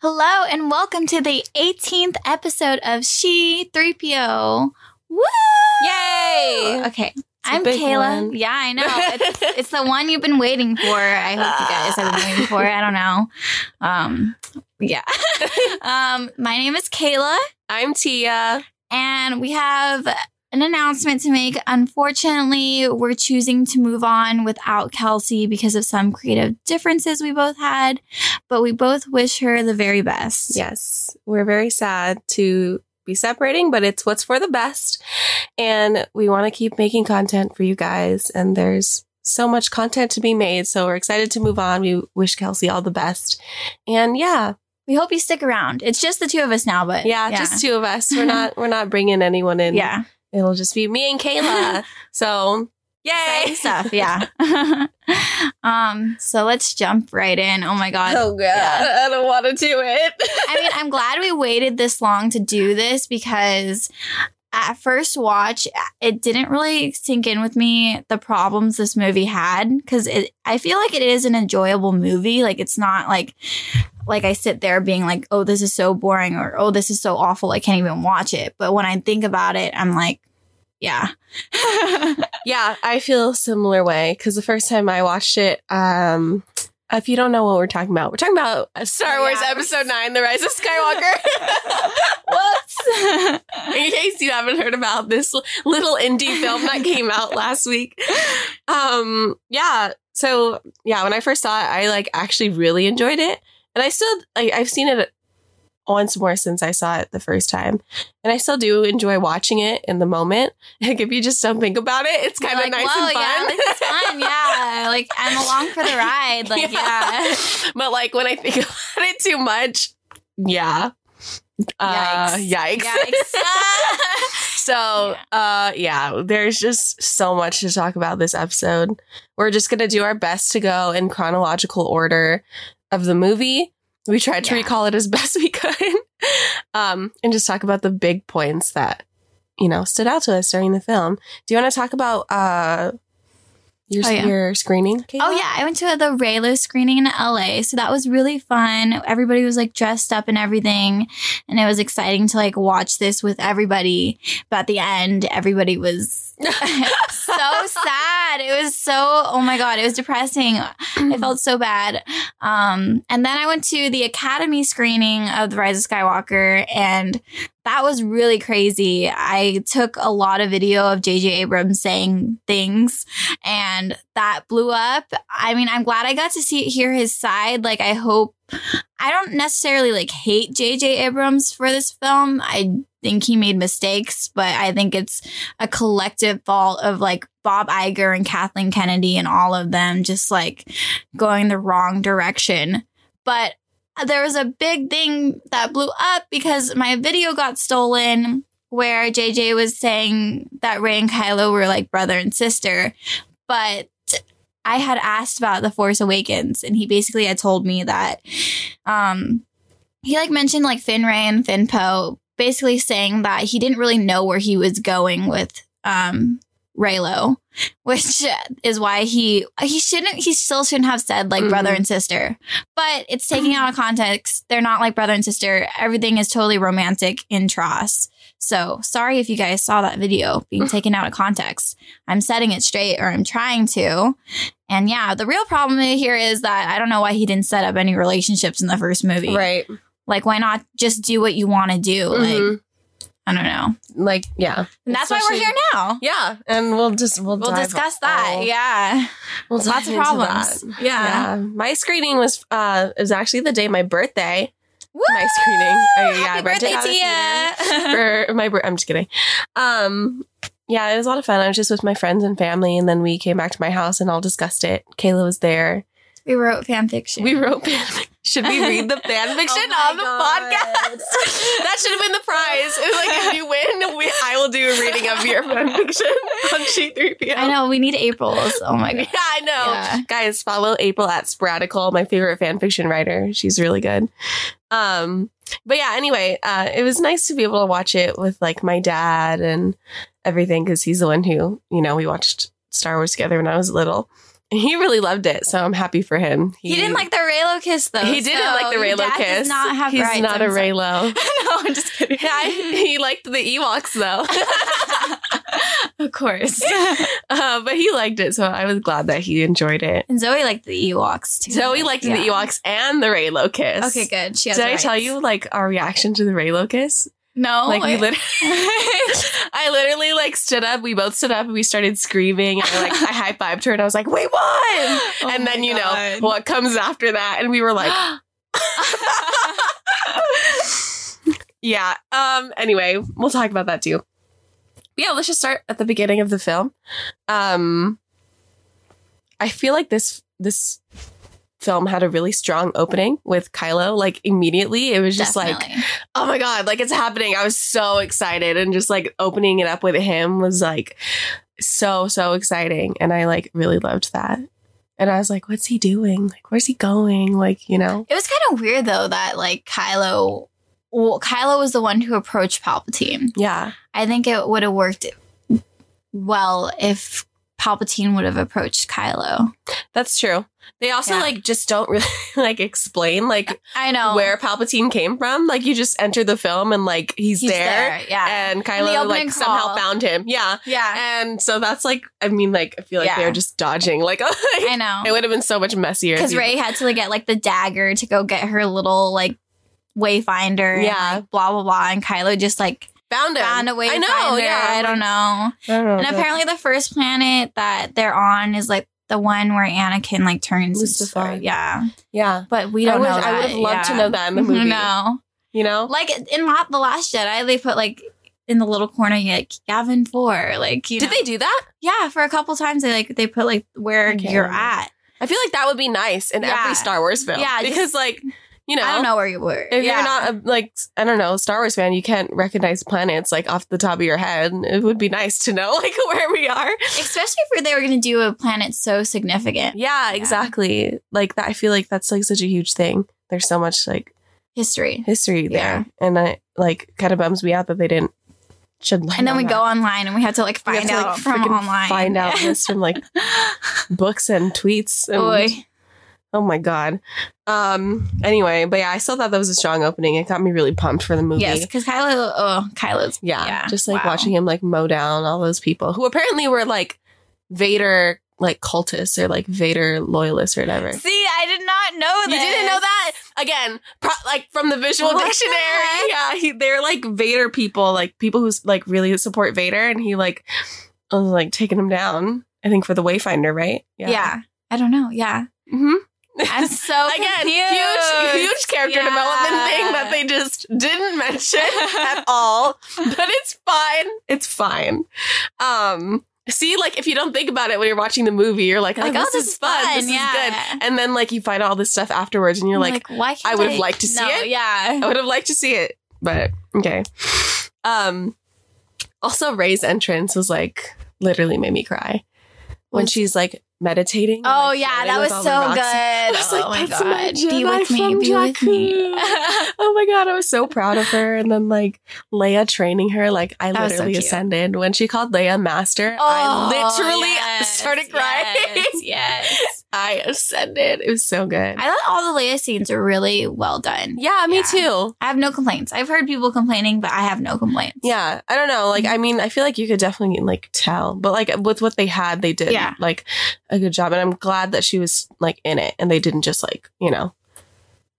Hello and welcome to the 18th episode of She 3PO. Woo! Yay! Okay. I'm Kayla. one. Yeah, I know. It's, it's the one you've been waiting for. I hope you guys have been waiting for. I don't know. Um, yeah. um, my name is Kayla, I'm Tia. and we have an announcement to make. Unfortunately, we're choosing to move on without Kelsey because of some creative differences we both had, but we both wish her the very best. Yes, we're very sad to be separating, but it's what's for the best. And we want to keep making content for you guys. And there's so much content to be made. So we're excited to move on. We wish Kelsey all the best. And yeah, We hope you stick around. It's just the two of us now, but yeah, just two of us. We're not we're not bringing anyone in. yeah, it'll just be me and Kayla. so yay stuff. Yeah. um. So let's jump right in. Oh my god. Oh god, Yeah. I don't want to do it. I mean, I'm glad we waited this long to do this because at first watch, it didn't really sink in with me the problems this movie had because. I feel like it is an enjoyable movie. Like it's not like like I sit there being like, oh, this is so boring or oh, this is so awful. I can't even watch it. But when I think about it, I'm like, yeah. Yeah, I feel a similar way because the first time I watched it, um, if you don't know what we're talking about, we're talking about Star Oh, Wars yeah. Episode 9, The Rise of Skywalker. Whoops. In case you haven't heard about this little indie film that came out last week. Um, yeah, so yeah, when I first saw it, I like actually really enjoyed it. And I still, like, I've seen it once more since I saw it the first time. And I still do enjoy watching it in the moment. Like, if you just don't think about it, it's kind of like, nice and fun. yeah, this is fun. Yeah, like I'm along for the ride. Like, yeah. but like when I think about it too much, yeah. Uh, Yikes. yikes. Yikes. so, uh, yeah, there's just so much to talk about this episode. We're just going to do our best to go in chronological order of the movie. We tried to Yeah. recall it as best we could. um, and just talk about the big points that, you know, stood out to us during the film. Do you want to talk about, uh, your, Oh, yeah. your screening? Oh yeah, I went to the Reylo screening in LA, so that was really fun. Everybody was like dressed up and everything, and it was exciting to like watch this with everybody. But at the end, everybody was so sad. It was so oh my god, it was depressing. I felt so bad. Um, and then I went to the Academy screening of The Rise of Skywalker, and that was really crazy. I took a lot of video of J.J. Abrams saying things, and that blew up. I mean, I'm glad I got to see hear his side. Like, I hope I don't necessarily like hate J.J. Abrams for this film. I think he made mistakes, but I think it's a collective fault of like Bob Iger and Kathleen Kennedy and all of them just like going the wrong direction. But there was a big thing that blew up because my video got stolen where JJ was saying that Rey and Kylo were like brother and sister. But I had asked about The Force Awakens and he basically had told me that um he like mentioned like Finn Rey and Finn Poe, basically saying that he didn't really know where he was going with um Reylo, which is why he he shouldn't he still shouldn't have said like brother Mhm. and sister. But it's taking out of context. They're not like brother and sister. Everything is totally romantic in Tross. So sorry if you guys saw that video being taken out of context. I'm setting it straight or I'm trying to. And yeah, the real problem here is that I don't know why he didn't set up any relationships in the first movie. Right. Like, why not just do what you want to do? Like, Mhm. I don't know. like, yeah. And that's why we're here now. Yeah, and we'll just we'll, We'll discuss that. all- yeah. we'll Lots of problems. Yeah. Yeah, my screening was uh it was actually the day of my birthday. Woo! My screening. Oh, yeah, Happy birthday to you. for my I'm just kidding. Um, yeah, it was a lot of fun. I was just with my friends and family, and then we came back to my house and all discussed it. Kayla was there. we wrote fan fiction. We wrote fan. fiction. Should we read the fan fiction Oh on the my podcast? that should have been the prize. It was like if you win, we, I will do a reading of your fan fiction on She 3PO. I know we need April's. Oh my God. Yeah, god. I know. Yeah. Guys, follow April at Sporadical, my favorite fan fiction writer. She's really good. Um, but yeah, anyway, uh, it was nice to be able to watch it with like my dad and everything because he's the one who, you know, we watched Star Wars together when I was little. he really loved it, so I'm happy for him. He, didn't like the Reylo kiss though. He didn't so like the Reylo kiss. Does not have He's rights. not a I'm sorry. Reylo. no, I'm just kidding. Yeah, he liked the Ewoks though, of course. uh, but he liked it, so I was glad that he enjoyed it. and Zoe liked the Ewoks too. Zoe liked Yeah. the Ewoks and the Reylo kiss. Okay, good. She Did I rights. tell you like our reaction to the Reylo kiss? No. like we literally, I literally like stood up. We both stood up and we started screaming. And I, like I high fived her and I was like, "We won!" Oh and then you God. know what comes after that, and we were like, "Yeah." Um. Anyway, we'll talk about that too. But yeah, let's just start at the beginning of the film. Um. I feel like this this film had a really strong opening with Kylo. Like immediately, it was just like oh my god like it's happening. I was so excited and just like opening it up with him was like so so exciting and i like really loved that. And i was like what's he doing? Like where's he going? Like you know? It was kind of weird though that like Kylo, well, Kylo was the one who approached Palpatine. yeah. I think it would have worked well if Palpatine would have approached Kylo. that's true they also Yeah. like just don't really like explain like I know where palpatine came from like you just enter the film and like he's, he's there, there. Yeah, and kylo like somehow found him yeah yeah. and so that's like i mean like i feel like Yeah. they're just dodging like I know it would have been so much messier because Rey had to like, get like the dagger to go get her little like wayfinder. and, Yeah. like, blah blah blah. And Kylo just like found him found a wayfinder. i know yeah I don't know. I don't know. And apparently, the first planet that they're on is like the one where Anakin like turns. and Mustafar. Yeah, yeah, but we don't wish- know. I would that. have loved to know that in the movie. No, you know, like in La- the Last Jedi, they put like in the little corner, like Gavin Four. Like, you did know. they do that? Yeah, for a couple times they like they put like where Okay. you're at. I feel like that would be nice in Yeah. every Star Wars film. Yeah, just- because like you know, I don't know where you were. if yeah. you're not a, like I don't know Star Wars fan, you can't recognize planets like off the top of your head. It would be nice to know like where we are. especially if they were going to do a planet so significant Yeah, exactly. Like that. I feel like that's like such a huge thing. There's so much like history. history there, Yeah. and I like kind of bums me out that they didn't. And then we that. go online and we have to like find to, like, out from online. Find out this from like books and tweets. And, Boy. Oh my god. Um. Anyway, but yeah, I still thought that was a strong opening. It got me really pumped for the movie. Yes, because Kylo, oh, Kylo's Yeah. Just like wow. watching him like mow down all those people who apparently were like Vader like cultists or like Vader loyalists or whatever. See, I did not know You didn't know that? Again, pro- like from the visual What dictionary. heck? Yeah, he, they're like Vader people, like people who like really support Vader, and he like was like taking him down. I think for the Wayfinder, right? Yeah. I don't know. Yeah. hmm I'm so Again, confused. huge, huge character Yeah. development thing that they just didn't mention at all. But it's fine. It's fine. Um, see, like if you don't think about it when you're watching the movie, you're like, oh, Like, this, oh, is fun. This yeah. is good. And then like you find all this stuff afterwards, and you're I'm like, why I would've liked to see No, it. Yeah. I would have liked to see it, but okay. Um, also Rey's entrance was like literally made me cry when she's like meditating. Oh like, yeah, that was so good. I was like, oh my "That's my god, be with me, from be with me. Oh my god, I was so proud of her. And then like Leia training her, like I That was so literally ascended when she called Leia master. Oh, I literally yes, started crying. Yes, yes. I ascended. It was so good. I thought all the Leia scenes are really well done. yeah, me Yeah. too. I have no complaints. I've heard people complaining, but I have no complaints. Yeah, I don't know. Like. I mean, I feel like you could definitely like tell, but like with what they had, they did Yeah. like a good job, and I'm glad that she was like in it, and they didn't just like you know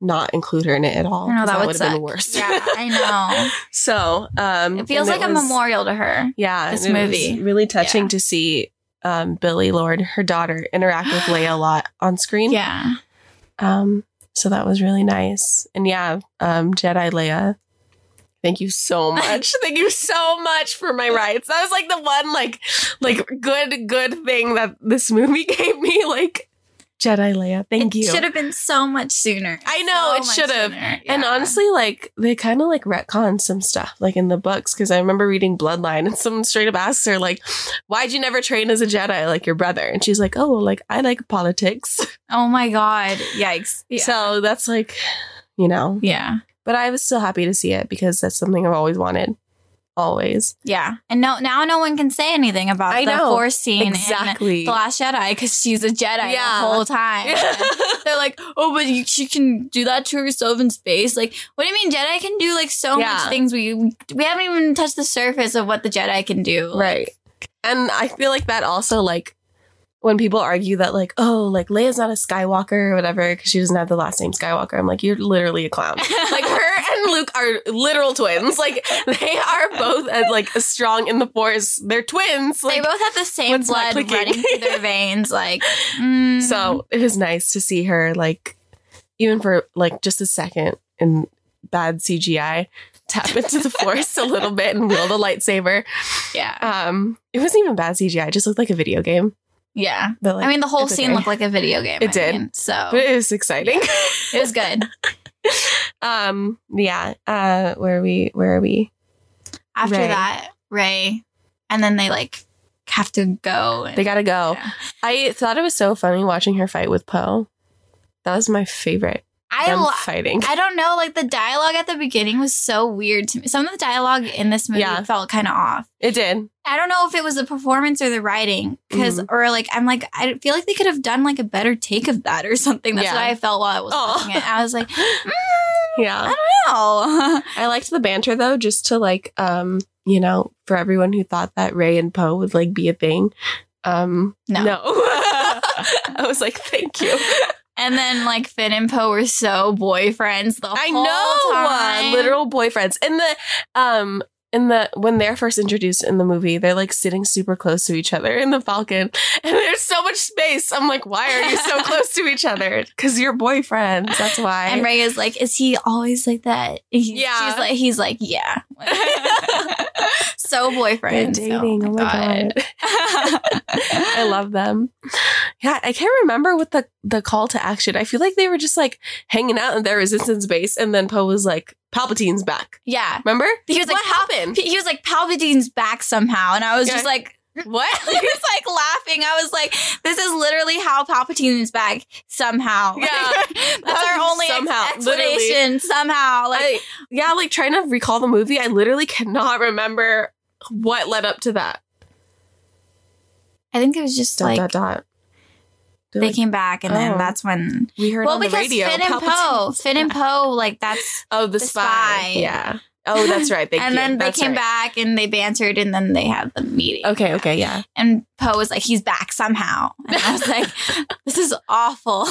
not include her in it at all. I know 'cause that, would have been worse. Yeah, I know. so, um, It feels like a was- memorial to her. Yeah, this it movie. really touching Yeah. to see um Billie Lourd, her daughter, interact with Leia a lot on screen. Yeah. Um, so that was really nice. And yeah, um, Jedi Leia, thank you so much. thank you so much for my rights. That was like the one like like good good thing that this movie gave me. Like Jedi Leia, thank you. it you. should have been so much sooner. I know, it should have. sooner. And honestly, like they kind of like retcon some stuff, like in the books, because I remember reading Bloodline, and someone straight up asks her, like, "Why'd you never train as a Jedi like your brother?" And she's like, "Oh, like I like politics." oh my god, yikes! Yeah. So that's like, you know, yeah, but I was still happy to see it because that's something I've always wanted. Always. Yeah. And no, now no one can say anything about I the know. force scene Exactly. in The Last Jedi because she's a Jedi Yeah. the whole time. They're like, oh, but you, she can do that to herself in space. Like, what do you mean Jedi can do like so Yeah. much things? We we haven't even touched the surface of what the Jedi can do. Right. And I feel like that also like when people argue that like oh like Leia's not a Skywalker or whatever because she doesn't have the last name Skywalker. I'm like you're literally a clown. like her and Luke are literal twins. Like they are both as like strong in the Force. They're twins. They both have the same blood running through their veins. Like, mm. so it was nice to see her like even for like just a second in bad CGI tap into the Force a little bit and wield a lightsaber. yeah, Um, it wasn't even bad CGI. It just looked like a video game. Yeah. But like, I mean, the whole scene okay. looked like a video game. It I did. mean, so but it was exciting. it was good. um, yeah. Uh, where are we? Where are we? After Rey. that, Rey, and then they like have to go. and- They gotta go. Yeah. I thought it was so funny watching her fight with Poe. That was my favorite. I lo- fighting. I don't know. Like the dialogue at the beginning was so weird to me. Some of the dialogue in this movie Yeah. felt kind of off. It did. I don't know if it was the performance or the writing, because Mm-hmm. or like I'm like I feel like they could have done like a better take of that or something. That's Yeah. what I felt while I was Aw. watching it. I was like, mm, Yeah. know. I liked the banter though, just to like, um, you know, for everyone who thought that Rey and Poe would like be a thing. Um, No. no. I was like, thank you. And then like Finn and Poe were so boyfriends the I whole know, time. uh, literal boyfriends. In the um, in the when they're first introduced in the movie, they're like sitting super close to each other in the Falcon, and there's so much space. I'm like, why are you so close to each other? Because you're boyfriends. That's why. And Rey is like, is he always like that? He- Yeah. She's like, he's like, yeah. so they're boyfriend. dating. oh my god. I love them. Yeah, I can't remember what the the call to action. I feel like they were just like hanging out in their resistance base, and then Poe was like, "Palpatine's back." yeah. Remember? He was like, what happened? He was like, Palpatine's back somehow. And I was Yeah. just like, What? he was like laughing. I was like, this is literally how Palpatine is back somehow. Yeah. That's our only ex- Somehow, explanation. Somehow. Like, I, yeah, like trying to recall the movie, I literally cannot remember what led up to that. I think it was just Dot like dot dot. They're they like, came back and then Oh. that's when. we heard Well, on the because radio. Finn and Poe, Finn and Poe, like that's. Oh, the, the spy. spy. Yeah. Oh, that's right. Thank and you. then they That's came right. back and they bantered and then they had the meeting. Okay. Okay. Yeah. And Poe was like, he's back somehow. And I was like, this is awful.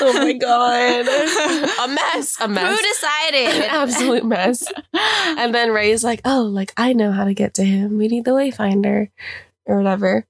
Oh my god. a mess. A mess. Who decided? An absolute mess. And then Rey's like, "Oh, like I know how to get to him. We need the Wayfinder, or whatever."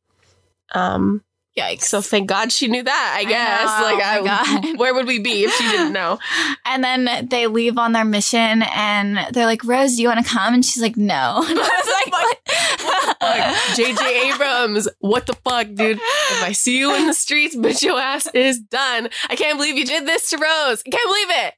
Um. Yikes. So thank God she knew that. I I guess. know, like, oh I, God. where would we be if she didn't know? And then they leave on their mission and they're like, Rose, do you want to come? And she's like, no. And I was like, what? Like, J.J. Abrams, what the fuck, dude? If I see you in the streets, bitch, your ass is done. I can't believe you did this to Rose. I can't believe it.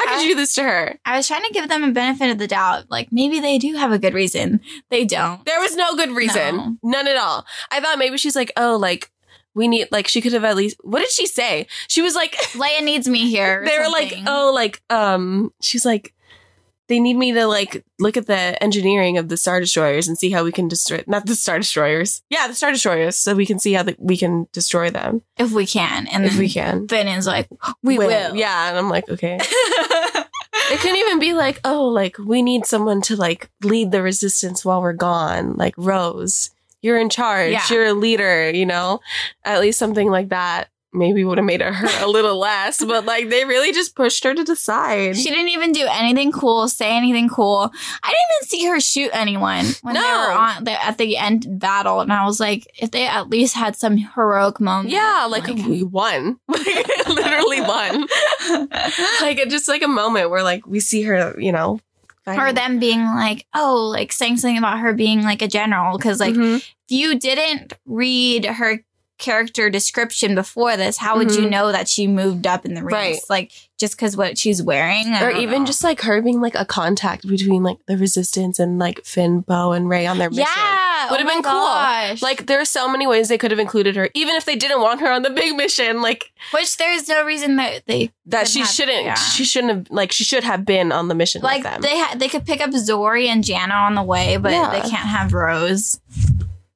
How could I- you do this to her? I was trying to give them a benefit of the doubt. Like, maybe they do have a good reason. They don't. There was no good reason. No. None at all. I thought maybe she's like, oh, like, we need, like, she could have at least, what did she say? She was like, Leia needs me here. they were like, oh, like, um, she's like, they need me to like look at the engineering of the star destroyers and see how we can destroy not the star destroyers. Yeah the star destroyers so we can see how the, we can destroy them. If we can. And if then we can. Finn is like, we will. yeah and i'm like okay. It couldn't even be like oh like we need someone to like lead the resistance while we're gone. Like rose you're in charge. Yeah. you're a leader you know? At least something like that maybe would have made it hurt a little less but like they really just pushed her to the side She didn't even do anything cool, say anything cool. I didn't even see her shoot anyone when they No. were on the, at the end battle, and I was like, if they at least had some heroic moment, Yeah, like, we won. Literally won. like it just like a moment where like we see her, you know, or them being like, oh, like saying something about her being like a general, because like Mhm. if you didn't read her character description before this, how would you Mhm. know that she moved up in the ranks? Right. Like just because what she's wearing, I or even know. just like her being like a contact between like the resistance and like Finn, Poe, and Rey on their mission. yeah, Would've oh been cool. gosh. Like there are so many ways they could have included her, even if they didn't want her on the big mission. Like which there's no reason that they that, she have- shouldn't. yeah. She shouldn't have. Like she should have been on the mission like with them they ha- they could pick up Zorii and Jannah on the way, but Yeah. they can't have Rose.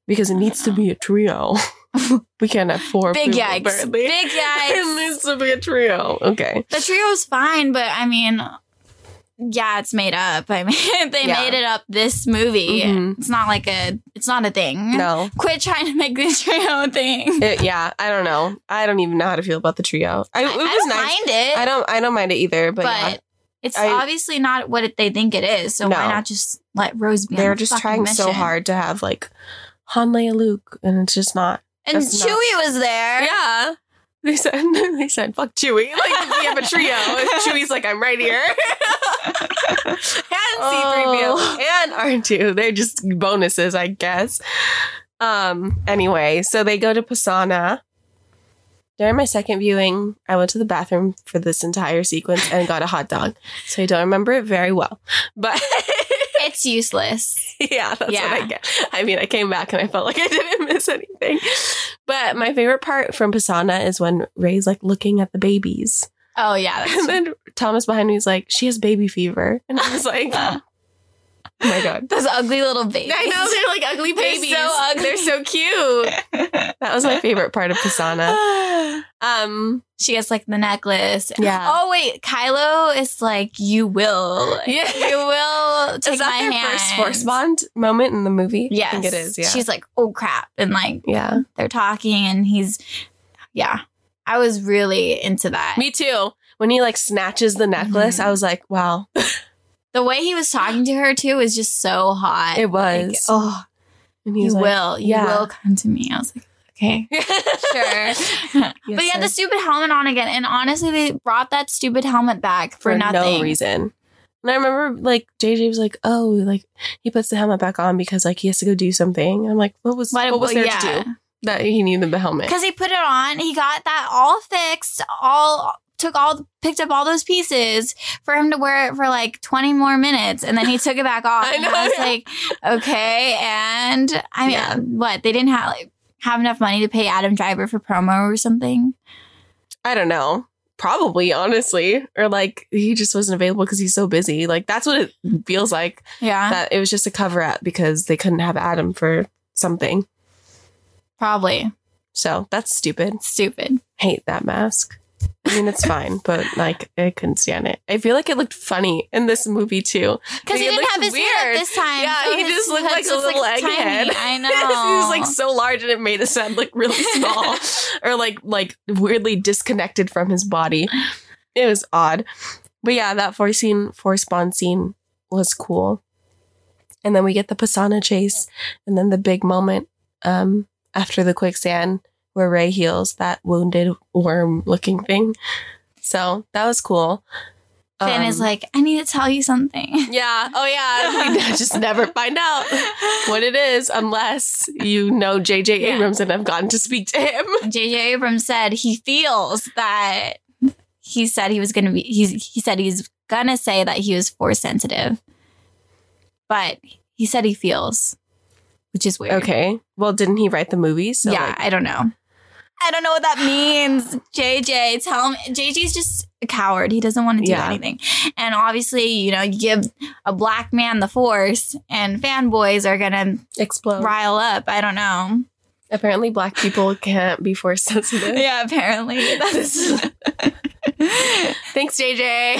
because it needs to be a trio. we can't have four. Big people, yikes! Big yikes! it needs to be a trio. Okay. The trio's fine, but I mean, yeah, it's made up. I mean, they Yeah. made it up this movie. Mhm. It's not like a, it's not a thing. No. Quit trying to make this trio a thing. It, yeah, I don't know. I don't even know how to feel about the trio. I, I, it I was don't nice. mind it, I don't. I don't mind it either. But, but, yeah, it's I- obviously not what it, they think it is. So why not just let Rose be? they're the just trying so hard to have like Han, Leia, Luke, and it's just not. And That's not- Chewie was there. Yeah. They said they said fuck Chewie. Like we have a trio. And Chewie's like I'm right here. and C3PO and R2. They're just bonuses, I guess. Um anyway, so they go to Pasaana. During my second viewing, I went to the bathroom for this entire sequence and got a hot dog. So I don't remember it very well. But It's useless. yeah, that's Yeah. what I get. I mean, I came back and I felt like I didn't miss anything. But my favorite part from Pasaana is when Rey's like looking at the babies. Oh yeah, And then Thomas behind me is like, she has baby fever. And I was like, oh my God. those ugly little babies. I know they're like ugly They're babies. so ugly. They're so cute. That was my favorite part of Pasaana. Um, She gets like the necklace. Yeah. Oh wait, Kylo is like, you will. Yeah. You will take is that my their hand. first force bond moment in the movie? Yes. I think it is. Yeah. She's like, oh crap. And like yeah. they're talking and he's yeah. I was really into that. Me too. When he like snatches the necklace, Mhm. I was like, wow, The way he was talking to her too was just so hot. it Like, was. oh, and you like, will. You yeah. will come to me. I was like, okay. Sure. but he had the stupid helmet on again. And honestly, they brought that stupid helmet back for, for nothing. no reason. And I remember like JJ was like, oh, like he puts the helmet back on because like he has to go do something. And I'm like, what was What- what, was there yeah. to do that he needed the helmet? Because he put it on, he got that all fixed, all took all picked up all those pieces for him to wear it for like 20 more minutes and then he took it back off. I and know, I was yeah. like, okay. And I mean, Yeah. what? They didn't have like have enough money to pay Adam Driver for promo or something. I don't know. Probably, honestly, or like he just wasn't available because he's so busy. Like that's what it feels like. Yeah, That it was just a cover up because they couldn't have Adam for something. probably So that's stupid. stupid. Hate that mask. I mean, it's fine, but like I couldn't stand it. I feel like it looked funny in this movie too. Because he didn't have his weird. up this time. Yeah, so he just looked like a little tiny. egghead. I know. he was like so large and it made his head look really small or like like weirdly disconnected from his body. It was odd. But yeah, that force scene, force bond scene was cool. And then we get the Pasaana chase and then the big moment um after the quicksand where Rey heals that wounded worm looking thing. So that was cool. Finn is Um, like, I need to tell you something. yeah. Oh, yeah. We just never find out what it is unless you know J.J. Yeah. Abrams and have gotten to speak to him. JJ Abrams said he feels that he said he was going to be he's he said he's going to say that he was force sensitive. But he said he feels which is weird. Okay. Well, didn't he write the movie? So yeah, like, I don't know. I don't know what that means. JJ, tell me. JJ's just a coward. He doesn't want to do Yeah. anything. And obviously, you know, you give a black man the force and fanboys are going to explode. rile up. I don't know. Apparently, black people can't be force sensitive. Yeah, apparently. That's Thanks, JJ.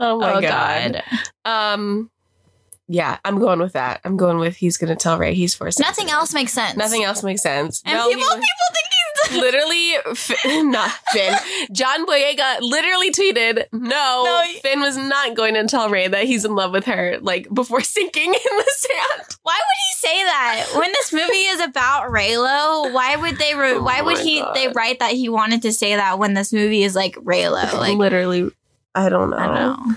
oh my oh god. Um, yeah, I'm going with that. I'm going with he's going to tell Rey he's force. Nothing else makes sense. Nothing else makes sense. And No, people, was- people think he's literally Finn, not Finn. John Boyega literally tweeted, "No, No, he- Finn was not going to tell Rey that he's in love with her." Like before sinking in the sand. Why would he say that when this movie is about Reylo? Why would they? Re- Oh why would he? God. They write that he wanted to say that when this movie is like Reylo. Like literally, I don't know. I don't know.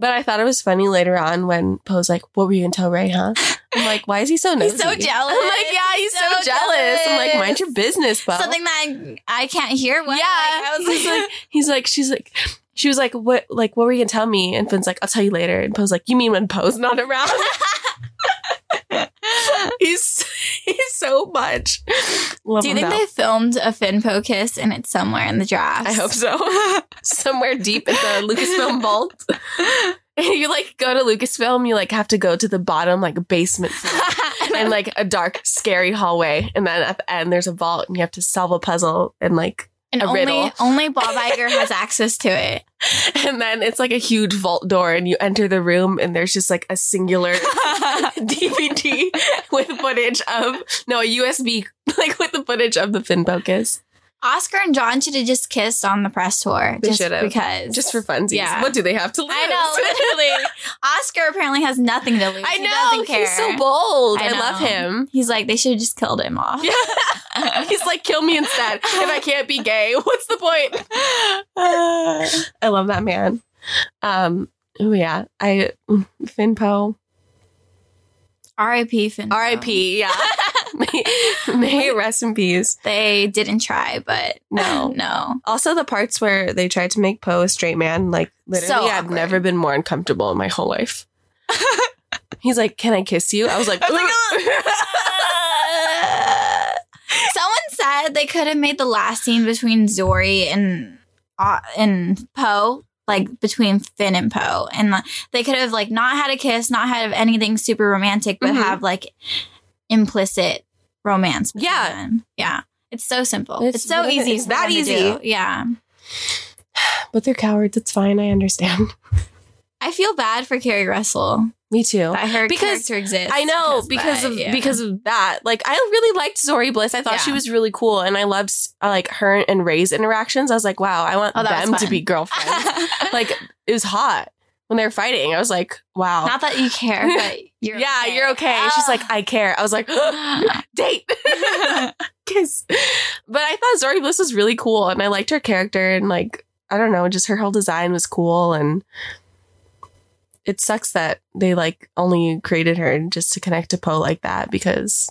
But I thought it was funny later on when Poe's like, "What were you gonna tell Rey, huh?" I'm like, "Why is he so nosy?" He's so jealous. I'm like, "Yeah, he's, so, so jealous. I'm like, "Mind your business, Poe." Something that I, can't hear. What? yeah, Like, I was he's like, he's like, she's like, she was like, "What? Like, what were you gonna tell me?" And Finn's like, "I'll tell you later." And Poe's like, "You mean when Poe's not around?" he's he's so much. Love Do you think they filmed a Finpo kiss and it's somewhere in the draft? I hope so. Somewhere deep in the Lucasfilm vault. And you like go to Lucasfilm, you like have to go to the bottom like basement floor and like a dark, scary hallway. And then at the end there's a vault and you have to solve a puzzle and like and a only riddle. only Bob Iger has access to it. and then it's like a huge vault door and you enter the room and there's just like a singular DVD with footage of no, a USB like with the footage of the Finn Pocus. Oscar and John should have just kissed on the press tour. They just should've. because. Just for funsies. Yeah. What do they have to lose? I know, literally. Oscar apparently has nothing to lose. I He know. doesn't care. He's so bold. I, I love him. He's like, they should have just killed him off. Yeah. He's like, kill me instead. If I can't be gay, what's the point? I love that man. Um, oh yeah. I Finn Poe. R.I.P. Finn. R.I.P. Yeah. May, rest in peace. They didn't try, but No. no. Also the parts where they tried to make Poe a straight man, like literally So I've never been more uncomfortable in my whole life. He's like, Can I kiss you? I was like, I was "Ugh." Someone said they could have made the last scene between Zorii and uh, and Poe like between Finn and Poe, and like, they could have like not had a kiss, not had anything super romantic, but Mhm. have like implicit romance. Yeah. yeah. It's so simple. It's- It's, so it? easy. It's that easy. Yeah. but they're cowards. It's fine. I understand. I feel bad for Keri Russell Me too. that her Because character exists. I know because but, of yeah. because of that. Like I really liked Zorii Bliss. I thought she was really cool, and I loved uh, like her and Rey's interactions. I was like, wow, I want Oh, them to be girlfriends. like it was hot when they were fighting. I was like, wow. not that you care, but you're yeah, okay. you're okay. And she's Oh. like, I care. I was like, date, kiss. But I thought Zorii Bliss was really cool, and I liked her character, and like, I don't know, just her whole design was cool, and it sucks that they like only created her just to connect to Poe like that because,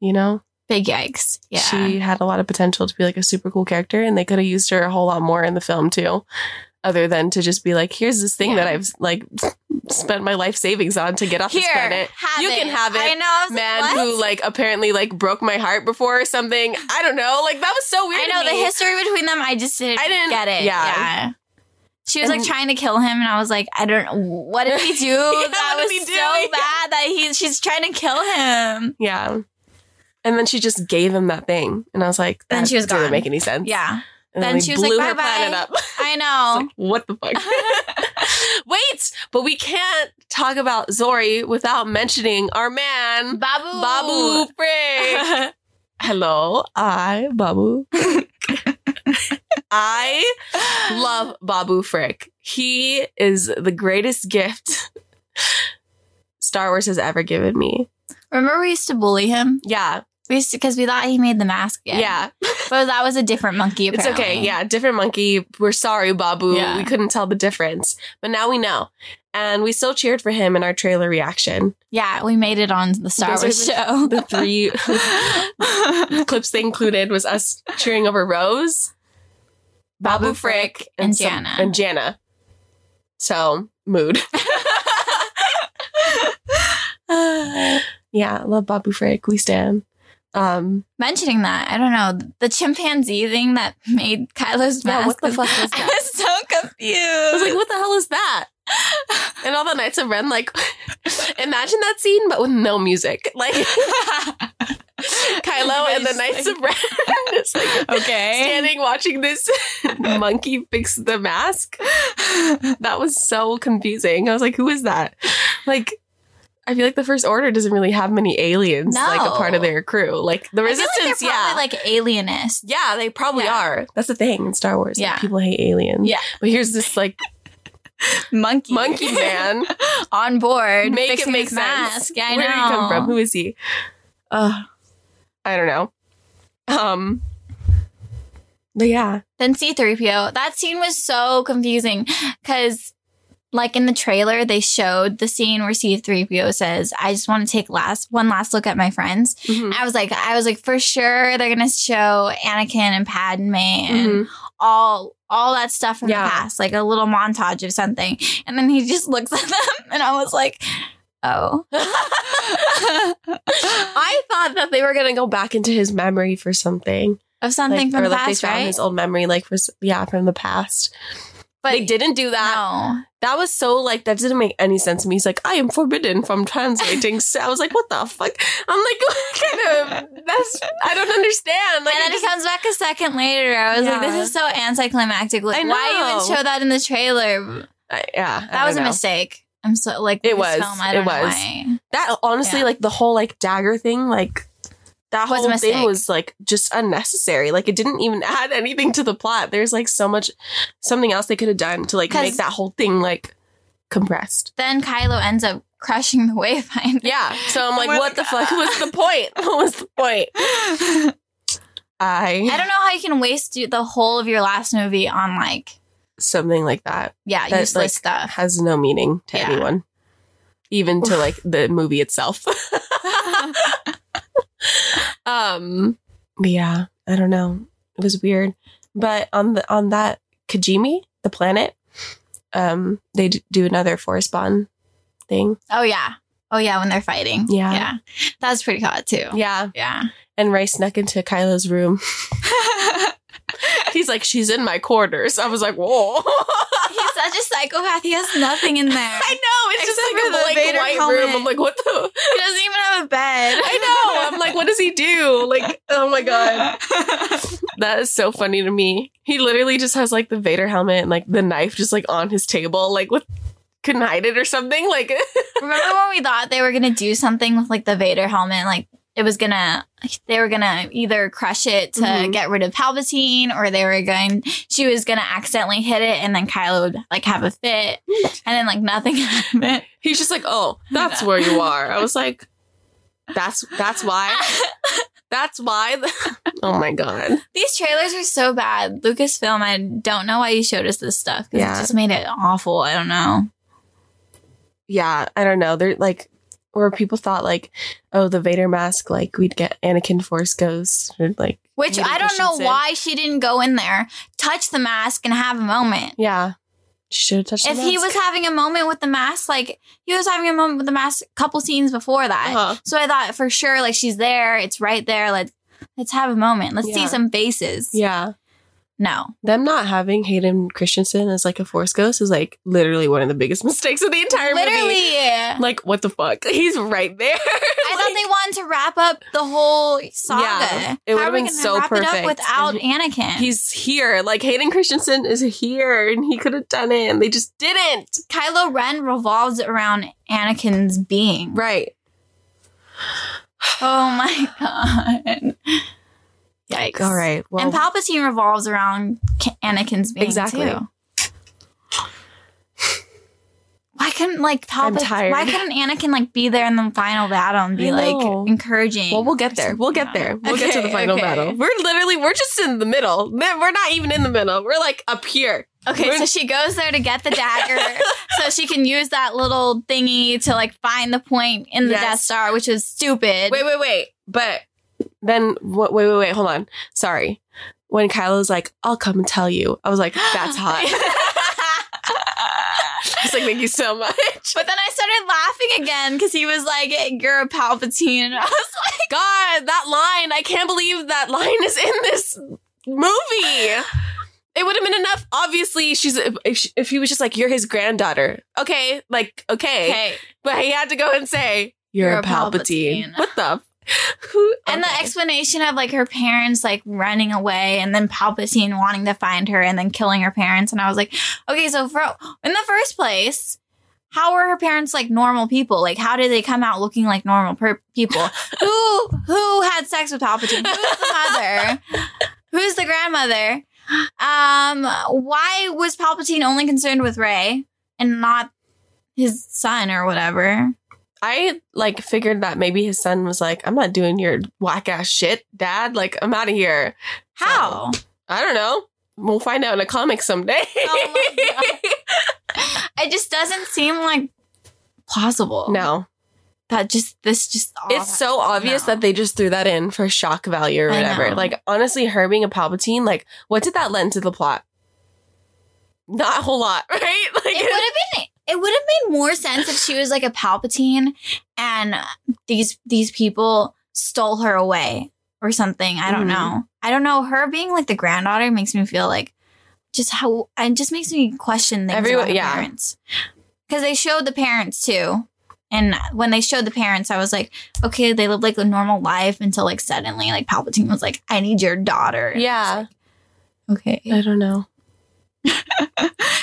you know, big yikes. Yeah. she had a lot of potential to be like a super cool character, and they could have used her a whole lot more in the film too. Other than to just be like, here's this thing Yeah. that I've like spent my life savings on to get off this Here, planet You it. can have it, I know. I was man like, who like apparently like broke my heart before or something. I don't know. Like that was so weird. I know the history between them. I just didn't, I didn't- get it. yeah. Yeah. She was like trying to kill him, and I was like, I don't. What did he do? that what was did he do? so Yeah. bad that he she's trying to kill him. Yeah. And then she just gave him that thing, and I was like, Then that she was didn't gone. make any sense. Yeah, And Then they she was blew like, her "Bye-bye." planet up. I know. what the fuck? Wait, but we can't talk about Zorii without mentioning our man, Babu. Babu Frick. Hello, I Babu. I love Babu Frick. He is the greatest gift Star Wars has ever given me. Remember we used to bully him? Yeah, We used to because we thought he made the mask. yeah. But that was a different monkey. It's okay. Yeah, different monkey. We're sorry, Babu. Yeah. We couldn't tell the difference, but now we know. And we still cheered for him in our trailer reaction. yeah. We made it on the Star Wars the- show. The three clips they included was us cheering over Rose, Babu, Babu Frick, Frick, and some- Jannah. and Jannah. So mood. yeah, love Babu Frick. We stand. Um, Mentioning that, I don't know the chimpanzee thing that made Kylo's Yeah, mask. what the fuck was that? I was so confused. I was like, what the hell is that? And all the Knights of Ren, like, imagine that scene, but with no music. Like, Kylo and the Knights of Ren just like okay. standing watching this monkey fix the mask. That was so confusing. I was like, who is that? Like, I feel like the First Order doesn't really have many aliens like a part of their crew. Like the like Resistance, they're yeah, like alienist. yeah, they probably Yeah. are. That's the thing in Star Wars. like, Yeah. people hate aliens. Yeah. but here's this like Monkey, monkey man. on board, Make it make sense. mask. Yeah, I Where know. did he come from? Who is he? Uh, I don't know. Um, but yeah, Then C3PO. That scene was so confusing because like in the trailer, they showed the scene where C3PO says, I just want to take last one last look at my friends. Mhm. I was like, I was like, for sure they're gonna show Anakin and Padme and Mhm. all all that stuff from Yeah. the past, like a little montage of something. And then he just looks at them and I was like, oh. I thought that they were gonna go back into his memory for something, of something like, from or the like past, they found right? his old memory, like for yeah, from the past. but they didn't do that. no. That was so like that didn't make any sense to me. He's like, I am forbidden from translating. so I was like, what the fuck? I'm like, what kind of that's I don't understand. Like, and then just- he comes back a second later. I was like, this is so anticlimactic. Like, why even show that in the trailer? I- yeah, That was a know. mistake. I'm so like It was. Film, I It was. why. That honestly, Yeah. like the whole like dagger thing, like that whole thing was like just unnecessary. Like it didn't even add anything to the plot. There's like so much something else they could have done to like make that whole thing like compressed. Then Kylo ends up crushing the Wayfinder. Yeah. So I'm like, We're what like, the fuck was the point? What was the point? I I don't know how you can waste the whole of your last movie on like something like that yeah That, useless like, stuff. has no meaning to Yeah. anyone, even to like the movie itself. um, yeah, I don't know. It was weird, but on the on that Kijimi, the planet, um, they d- do another force bond thing. oh yeah, oh yeah, when they're fighting. Yeah. yeah, that was pretty hot too. Yeah, Yeah. and Rey snuck into Kylo's room. He's like, "She's in my quarters." I was like, "Whoa." He's such a psychopath. He has nothing in there. I know it's just like a blank Vader white helmet. room. I'm like, what the? He doesn't even have a bed. I know. I'm like, what does he do? Like, oh my god, that is so funny to me. He literally just has like the Vader helmet and like the knife just like on his table, like with couldn't hide it or something. Like, Remember when we thought they were gonna do something with like the Vader helmet? Like it was gonna, they were gonna either crush it to Mhm. get rid of Palpatine, or they were going, she was gonna accidentally hit it, and then Kylo would like have a fit, and then like nothing happened. he's just like, oh, that's where you are. I was like, that's that's why. That's why. oh my god. These trailers are so bad. Lucasfilm, I don't know why you showed us this stuff. Yeah. It just made it awful. I don't know. Yeah, I don't know. They're like, or people thought like, oh, the Vader mask, like we'd get Anakin Force Ghost, or like, Which I don't know why she didn't go in there, touch the mask, and have a moment. yeah, she should have touched. if he was having a moment with the mask, like he was having a moment with the mask a couple scenes before that. Uh-huh. So I thought for sure, like she's there, it's right there. Let's let's have a moment. Let's see some faces. yeah, No. them not having Hayden Christensen as like a Force Ghost is like literally one of the biggest mistakes of the entire movie. Literally. Like, what the fuck? He's right there. I thought they wanted to wrap up the whole saga. Yeah, it would've been so wrap it up perfect. without Anakin? He's here. Like Hayden Christensen is here, and he could have done it, and they just didn't. Kylo Ren revolves around Anakin's being. Right. Oh my god. Yikes. All right. Well, and Palpatine revolves around K- Anakin's being Exactly. too. Why couldn't like I'm Palpatine? tired. Why couldn't Anakin like be there in the final battle and be like encouraging? well, we'll get there. We'll get there. We'll get to the final battle. We're literally, we're just in the middle. We're not even in the middle. We're like up here. Okay, We're- so she goes there to get the dagger, so she can use that little thingy to like find the point in the Yes. Death Star, which is stupid. Wait, wait, wait. But then, wait, wait, wait, hold on. Sorry. When Kylo's like, I'll come and tell you, I was like, that's hot. It's like, thank you so much. But then I started laughing again because he was like, "You're a Palpatine," and I was like, God, that line, I can't believe that line is in this movie. It would have been enough. Obviously, she's if, she- if he was just like, "You're his granddaughter," okay, like okay, "Okay." but he had to go and say, "You're, You're a a Palpatine." Palpatine. What the? Who? And the explanation of like her parents like running away and then Palpatine wanting to find her and then killing her parents. And I was like, okay, so for, in the first place, how were her parents like normal people? Like, how did they come out looking like normal per- people? who who had sex with Palpatine? Who's the mother? Who's the grandmother? Um, why was Palpatine only concerned with Rey and not his son or whatever? I like figured that maybe his son was like, "I'm not doing your whack ass shit, Dad. Like, I'm out of here." How? I don't know. we'll find out in a comic someday. Oh It just doesn't seem like plausible. no. That just this just all It's so obvious no. that they just threw that in for shock value or whatever. Like honestly, her being a Palpatine, like what did that lend to the plot? Not a whole lot, right? Like it would have been it would have made more sense if she was like a Palpatine and these these people stole her away or something. I don't Mhm. know. I don't know. Her being like the granddaughter makes me feel like just how it just makes me question things Everyone- about yeah. parents. Because they showed the parents too. And when they showed the parents, I was like, okay, they lived like a normal life until like suddenly like Palpatine was like, I need your daughter. And yeah. like, okay. I don't know.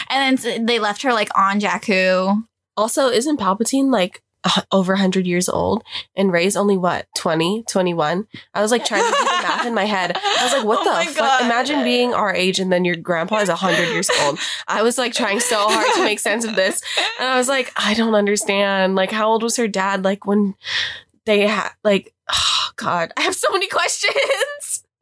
And then they left her like on Jakku. Also, isn't Palpatine like over 100 years old? And Rey's only what 20 21 i was like trying to do the math in my head. I was like what Oh the fuck imagine being our age and then your grandpa is 100 years old. I was like trying so hard to make sense of this. And i was like i don't understand. Like how old was her dad like when they had like oh god i have so many questions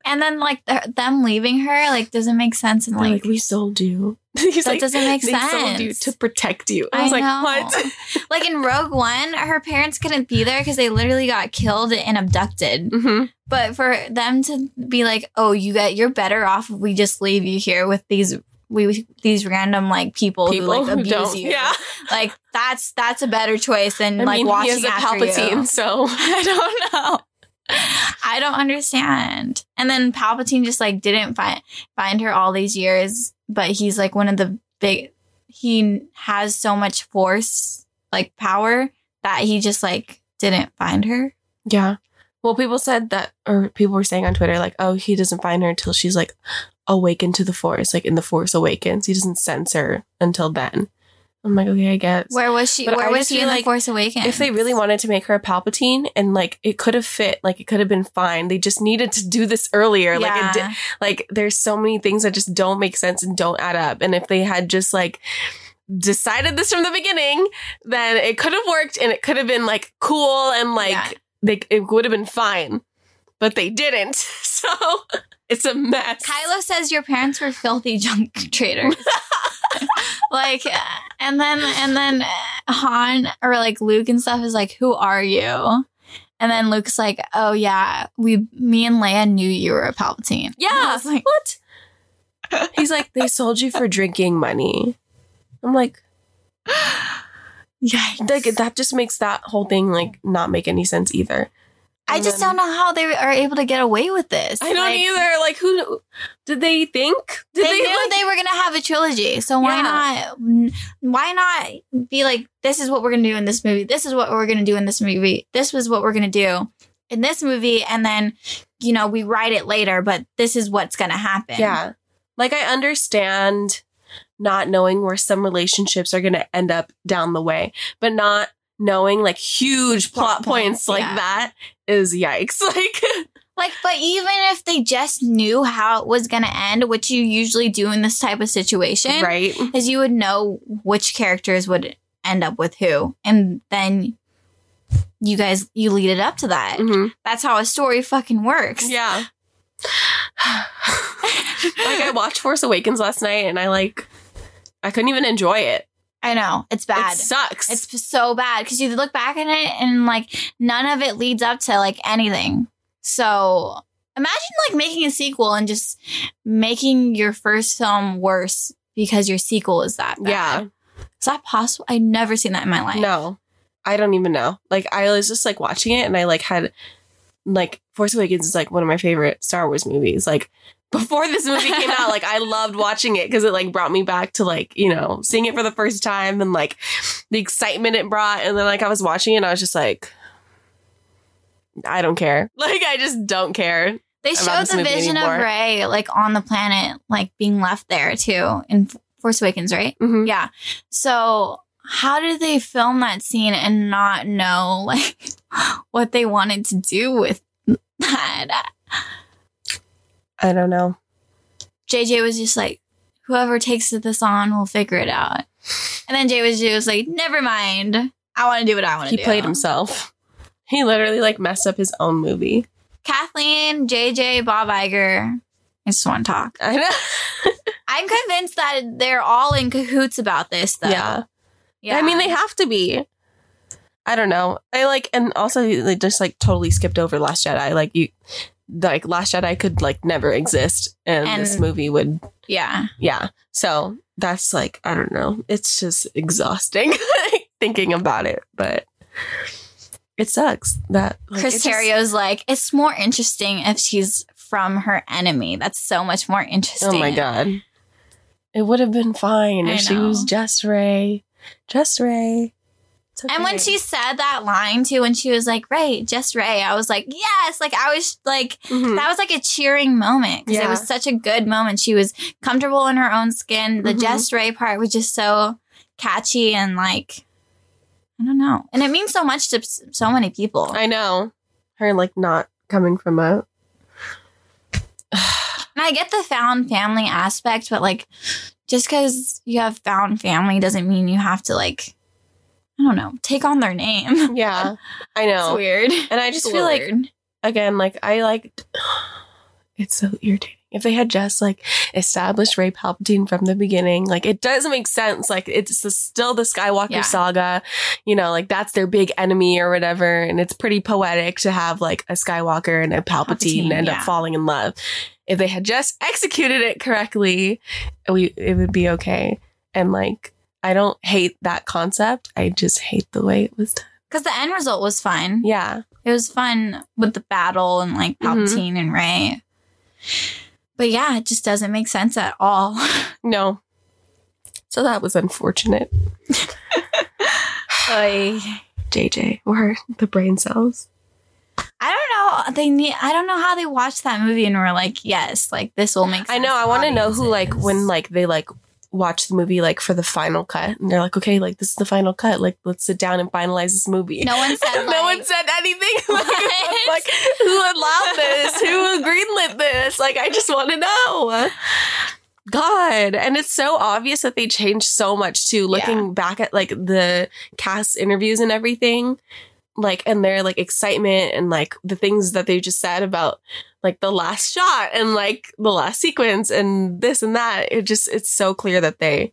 And then like th- them leaving her like doesn't make sense. And like, like we sold you He's that like, doesn't make they sense. sold you to protect you i I was like know. what like in Rogue One, her parents couldn't be there because they literally got killed and abducted. hmm But for them to be like, "Oh, you got you're better off if we just leave you here with these we these random like people, people who like abuse you." yeah Like that's that's a better choice than I like mean, he watching is a after Palpatine, you. so I don't know. I don't understand. And then Palpatine just like didn't find find her all these years, but he's like one of the big he has so much force, like power that he just like didn't find her. Yeah. Well, people said that, or people were saying on Twitter, like, oh, he doesn't find her until she's like awakened to the Force, like in the Force Awakens. He doesn't sense her until then. I'm like, okay, I guess. Where was she? But where I was she in like the Force Awakens? if they really wanted to make her a Palpatine and like it could have fit, like it could have been fine. They just needed to do this earlier. Like it did, like there's so many things that just don't make sense and don't add up. And if they had just like decided this from the beginning, then it could have worked and it could have been like cool and like Yeah. they it would have been fine. But they didn't. So it's a mess. Kylo says your parents were filthy junk traders. like, uh, and then and then uh, Han or like Luke and stuff is like, "Who are you?" And then Luke's like, "Oh yeah, we, me and Leia knew you were a Palpatine." Yeah. Like, what? He's like, they sold you for drinking money. I'm like, yeah, like that just makes that whole thing like not make any sense either. I just then- don't um, know how they are able to get away with this. I don't Like, either. Like, who did they think? Did They, knew like- they were gonna have a trilogy, so why Yeah. not? Why not be like, this is what we're gonna do in this movie. This is what we're gonna do in this movie. This was what we're gonna do in this movie, and then you know we write it later, but this is what's gonna happen. Yeah. Like I understand not knowing where some relationships are going to end up down the way, but not knowing like huge plot, Plot points points, like yeah. that is yikes. Like Like, but even if they just knew how it was gonna end, which you usually do in this type of situation, right? is you would know which characters would end up with who, and then you guys you lead it up to that. Mhm. That's how a story fucking works. Yeah. like I watched Force Awakens last night and I like I couldn't even enjoy it. I know it's bad. It sucks. It's so bad because you look back at it and like none of it leads up to like anything. So imagine like making a sequel and just making your first film worse because your sequel is that bad. yeah. Is that possible? I've never seen that in my life. No. I don't even know. Like I was just like watching it and I like had like Force Awakens is like one of my favorite Star Wars movies. Like before this movie came out, like I loved watching it because it like brought me back to like, you know, seeing it for the first time and like the excitement it brought. And then like I was watching it and I was just like I don't care. Like I just don't care. They showed the vision of. Rey like on the planet, like being left there too in Force Awakens, right? Mhm. Yeah. So how did they film that scene and not know like what they wanted to do with that? I don't know. JJ was just like, whoever takes this on will figure it out. And then Jay was just like, never mind. I want to do what I want to do. He played himself. He literally like messed up his own movie. Kathleen, JJ, Bob Iger, I just want to talk. I know. I'm convinced that they're all in cahoots about this, though. Yeah. yeah. I mean, they have to be. I don't know. I like, and also they just like totally skipped over Last Jedi. Like you, like Last Jedi could like never exist, and, And- this movie would. yeah. Yeah. So that's like I don't know. It's just exhausting thinking about it, but it sucks that like, Chris Terrio's like, it's more interesting if she's from her enemy. That's so much more interesting. Oh my god. It would have been fine I if she was just Rey. Just Rey. It's And when she said that line too, when she was like, Rey, just Rey, I was like, yes. Like, I was like, Mhm. that was like a cheering moment because it was such a good moment. She was comfortable in her own skin. The Mhm. just Rey part was just so catchy and like, I don't know. And it means so much to so many people. I know. Her like not coming from a And I get the found family aspect, but like, just because you have found family doesn't mean you have to like, I don't know, take on their name. Yeah. I know. It's weird. And I just It's feel like weird. again, like I like it's so irritating. If they had just like established Rey Palpatine from the beginning, like it doesn't make sense. Like it's the, still the Skywalker Yeah. saga, you know, like that's their big enemy or whatever, and it's pretty poetic to have like a Skywalker and a Palpatine, Palpatine, end yeah. up falling in love. If they had just executed it correctly, we it would be okay. And like I don't hate that concept. I just hate the way it was done. Because the end result was fine. Yeah. It was fun with the battle and like Mhm. Palpatine and Rey. But yeah, it just doesn't make sense at all. No. So that was unfortunate. I JJ or the brain cells. I don't know. They need. I don't know how they watched that movie and were like, "Yes, like this will make." sense I know. I want to know who like when like they like watch the movie like for the final cut and they're like, okay, like this is the final cut. Like let's sit down and finalize this movie. no one said. no like- one said anything. like, who allowed this? who greenlit this? Like I just want to know. God, and it's so obvious that they changed so much too. Looking back at like the cast interviews and everything, like and their like excitement and like the things that they just said about like the last shot and like the last sequence and this and that. It just it's so clear that they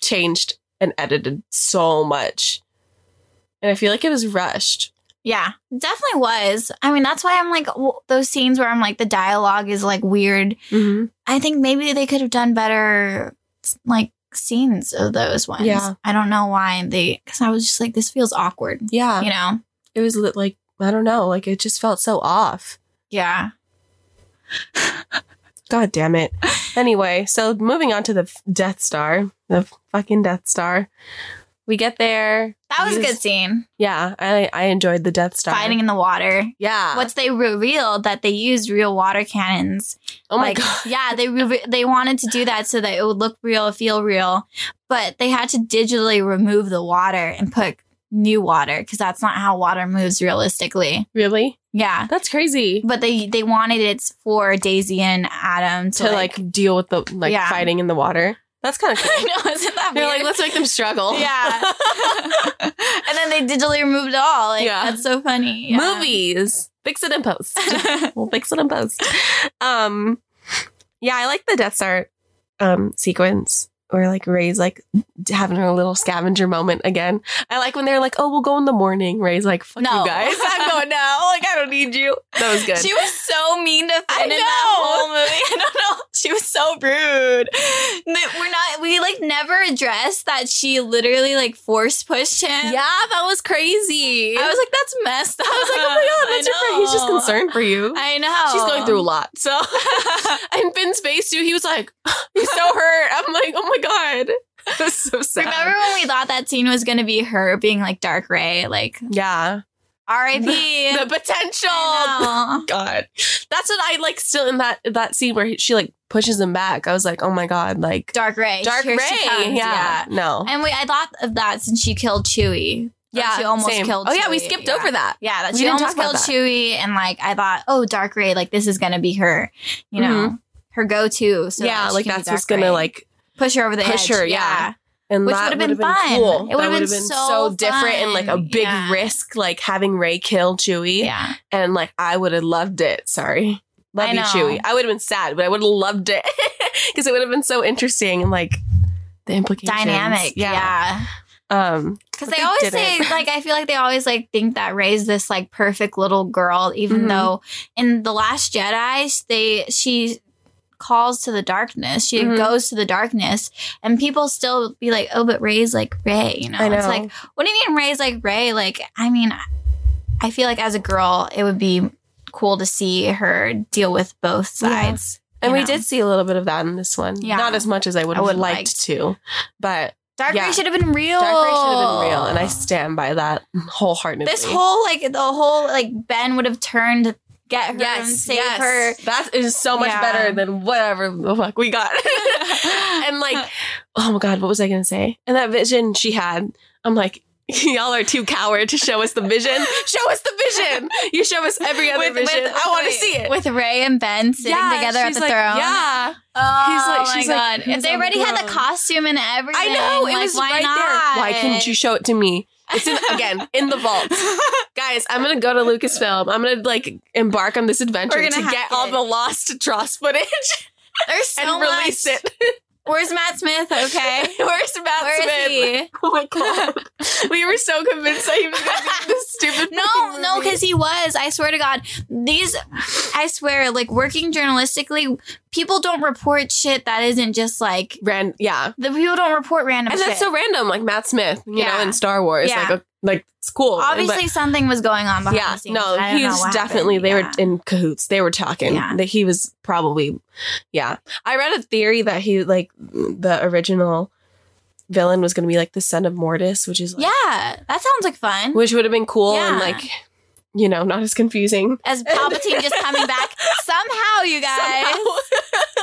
changed and edited so much. And I feel like it was rushed. Yeah, definitely was. I mean, that's why I'm like those scenes where I'm like the dialogue is like weird. Mm-hmm. I think maybe they could have done better, like scenes of those ones. Yeah. I don't know why they. Because I was just like, this feels awkward. Yeah. You know? It was li- like, I don't know, like it just felt so off. Yeah. God damn it. Anyway, so moving on to the Death Star, the fucking Death Star. We get there. That was a good scene. Yeah, I I enjoyed the Death Star. Fighting in the water. Yeah. What's they revealed that they used real water cannons. oh my like, god. yeah, they re- they wanted to do that so that it would look real, feel real, but they had to digitally remove the water and put new water because that's not how water moves realistically. Really? Yeah, That's crazy. but they they wanted it for Daisy and Adam to, To like, deal with the like Yeah. fighting in the water. That's kind of cool. I know, isn't that They're weird? like, let's make them struggle. Yeah. and then they digitally removed it all. Like, Yeah. that's so funny. Yeah. Movies. Fix it in post. we'll fix it in post. Um, yeah, I like the Death Star um sequence where like Rey's like having her little scavenger moment again. I like when they're like, "Oh, we'll go in the morning." Rey's like, "Fuck No. you guys, I'm going now. Like, I don't need you." That was good. She was so mean to Finn I in that whole movie. I don't know. She was so rude. We're not. We like never addressed that she literally like force pushed him. yeah, that was crazy. I was like, that's messed up. I was like, "Oh my god, that's your friend. He's just concerned for you." I know. She's going through a lot. So, and Finn's face too. He was like, he's so hurt. I'm like, oh my god, that's so sad. Remember when we thought that scene was going to be her being like Dark Rey, like Yeah, R.I.P. the potential. God, that's what I like. Still in that that scene where he- she like pushes him back. I was like, oh my god, like Dark Rey. Dark Rey. comes, yeah. no, And we, I thought of that since she killed Chewie. yeah, she almost same. killed. Oh yeah, we skipped Yeah. over that. Yeah, that she almost killed. Chewie, and like I thought, oh, Dark Rey, like this is gonna be her, you know, her go-to. So Mm-hmm. yeah, that like that's what's gonna like push her over the push edge. her, yeah. and Which that would've been would've fun. Cool. It would've That been would've so different and like a big Yeah. risk, like having Rey kill Chewie. yeah. and like I would have loved it. Sorry, Love I you, know. Chewie. I would have been sad, but I would have loved it because it would have been so interesting and like the implications. Dynamic. Yeah. Um. Because they they always say, didn't. like, I feel like they always like think that Rey's this like perfect little girl, even Mhm. though in the Last Jedi, they she calls to the darkness. She Mhm. goes to the darkness, and people still be like, "Oh, but Rey's like Rey," you know? Know. It's like, what do you mean Rey's like Rey? Like, I mean, I feel like as a girl, it would be cool to see her deal with both Yeah. sides. and you we know? did see a little bit of that in this one. Yeah. Not as much as I would have liked liked. to, but Dark Yeah. Rey should have been real. Dark Rey should have been real, and I stand by that wholeheartedly. this whole like the whole like Ben would have turned get her and save yes. her. That is so much Yeah. better than whatever the fuck we got. and like, oh my god, what was I gonna say? And that vision she had, I'm like, y'all are too coward to show us the vision. show us the vision. You show us every other vision. I want to see it. with Rey and Ben sitting Yeah, together at the like, throne. Yeah, Oh He's like- my she's like, god! if they on the already had the costume and everything, I know it like, was why right not? there. Why couldn't you show it to me? It's in, again in the vault, guys. I'm gonna go to Lucasfilm. I'm gonna like embark on this adventure We're to get hack all the lost Tross footage There's so and release much. it. Where's Matt Smith? Okay, Where's Matt where is Smith? he? Oh my god, we were so convinced that he was gonna be this stupid. No, no, because he was. I swear to God, these. I swear, like working journalistically, people don't report shit that isn't just like ran, yeah, the people don't report random and shit. that's so random. Like Matt Smith, you know, in Star Wars, Yeah. like like it's cool. but- Obviously, something was going on behind yeah, the scenes. no, I don't know he's definitely. happened. They Yeah. were in cahoots. They were talking. Yeah. That he was probably, yeah. I read a theory that he like the original villain was going to be like the son of Mortis, which is like, Yeah, that sounds like fun. which would have been cool and like, you know, not as confusing. As Palpatine just coming back somehow, you guys. Somehow.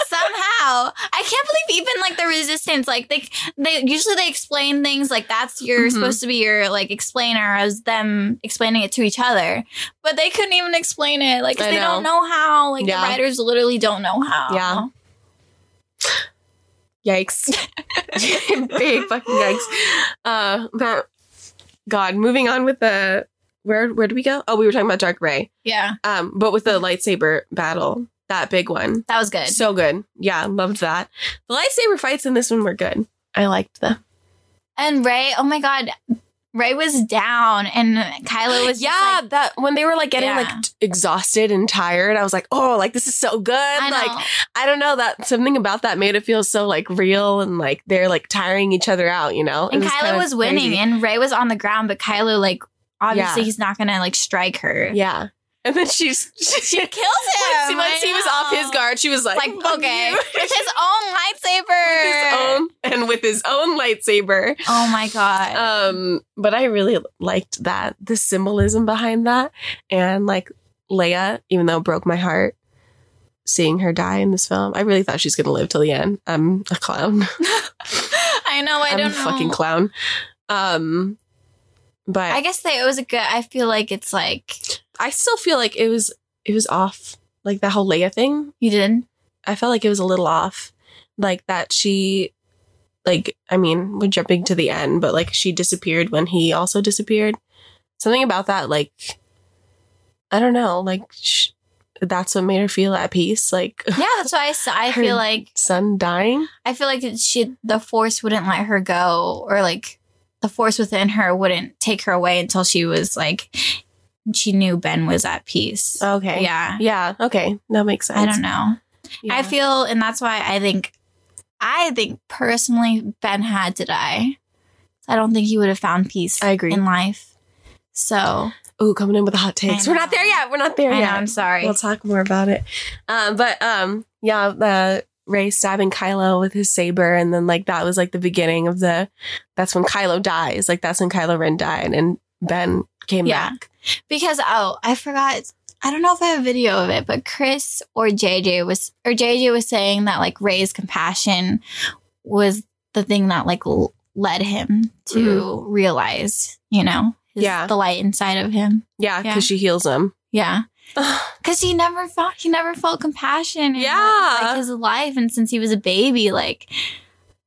Somehow, I can't believe even like the resistance. Like they, they usually they explain things like that's your Mhm. supposed to be your like explainer as them explaining it to each other, but they couldn't even explain it. Like they know. don't know how. Like Yeah. the writers literally don't know how. Yeah. Yikes. Big fucking yikes. Uh but God, moving on with the where where did we go? Oh, we were talking about Dark Rey. yeah, Um, but with the lightsaber battle, that big one. that was good. So good. Yeah, loved that. The lightsaber fights in this one were good. I liked them. and Rey, oh my god, Rey was down, and Kylo was just, Yeah, like, that when they were like getting Yeah. like t- exhausted and tired, I was like, oh, like this is so good. I. Like I don't know that something about that made it feel so like real and like they're like tiring each other out, you know. And was Kylo was winning, crazy. and Rey was on the ground, but Kylo like obviously Yeah. he's not gonna like strike her. Yeah. And then she's she, She kills him. once, he- once he was off his guard, she was like, like "Fuck okay, you." with his own lightsaber. with his own and with his own lightsaber. Oh my god. Um, but I really liked that the symbolism behind that, and like Leia, even though it broke my heart seeing her die in this film, I really thought she's gonna live till the end. I'm a clown. I know. I I'm don't a fucking know. clown. Um, but I guess they, it was a good. I feel like it's like I still feel like it was it was off. Like that whole Leia thing, you didn't. I felt like it was a little off. Like that she, like I mean, we're jumping to the end, but like she disappeared when he also disappeared. Something about that, like I don't know, like sh- that's what made her feel at peace. Like Yeah, that's why I, Her- feel like son dying. I feel like she the force wouldn't let her go, or like the force within her wouldn't take her away until she was like she knew Ben was at peace. Okay. Yeah, Yeah. Okay. That makes sense. I don't know. Yeah. I feel, and that's why I think, I think personally, Ben had to die. I don't think he would have found peace I agree. in life. So Ooh, coming in with the hot takes. We're not there yet. We're not there I know, yet. I'm sorry. We'll talk more about it. Um, but um, yeah, the Rey stabbing Kylo with his saber, and then like that was like the beginning of the. That's when Kylo dies. Like that's when Kylo Ren died, and Ben came Yeah. back. because oh, I forgot. I don't know if I have a video of it, but Chris or JJ was or JJ was saying that like Rey's compassion was the thing that like l- led him to realize, you know, his- Mm-hmm. Yeah. the light inside of him. Yeah, because Yeah. she heals him. Yeah, because he never felt he never felt compassion. in, Yeah. like his life, and since he was a baby, like.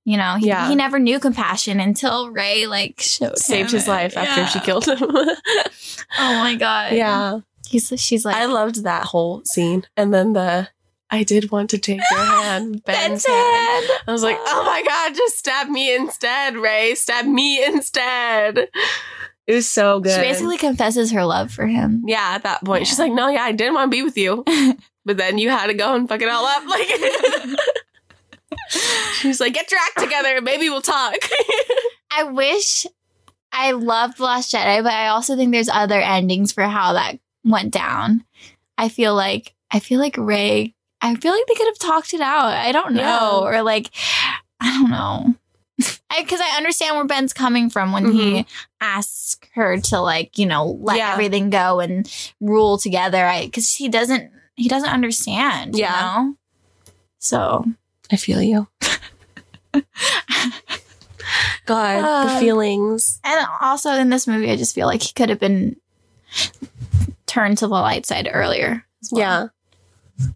You know, he, Yeah. he never knew compassion until Rey like showed Saved his it. life after Yeah. she killed him. Oh my god! yeah, He's she's like I loved that whole scene. And then the I did want to take your hand, Ben's Ben's hand. hand. I was like, oh my God, just stab me instead, Rey. Stab me instead. It was so good. She basically confesses her love for him. yeah, at that point, she's like, no, yeah, I didn't want to be with you. But then you had to go and fuck it all up. Like, she's like, get your act together. Maybe we'll talk. I wish I loved The Last Jedi, but I also think there's other endings for how that went down. I feel like I feel like Rey. I feel like they could have talked it out. I don't know, Yeah. or like I don't know. Because I, understand where Ben's coming from when he asks her to like you know let Yeah. everything go and rule together. I because he doesn't he doesn't understand. you Yeah. know? So I feel you. God, the Uh, feelings. And also in this movie, I just feel like he could have been turned to the light side earlier. as well. Yeah.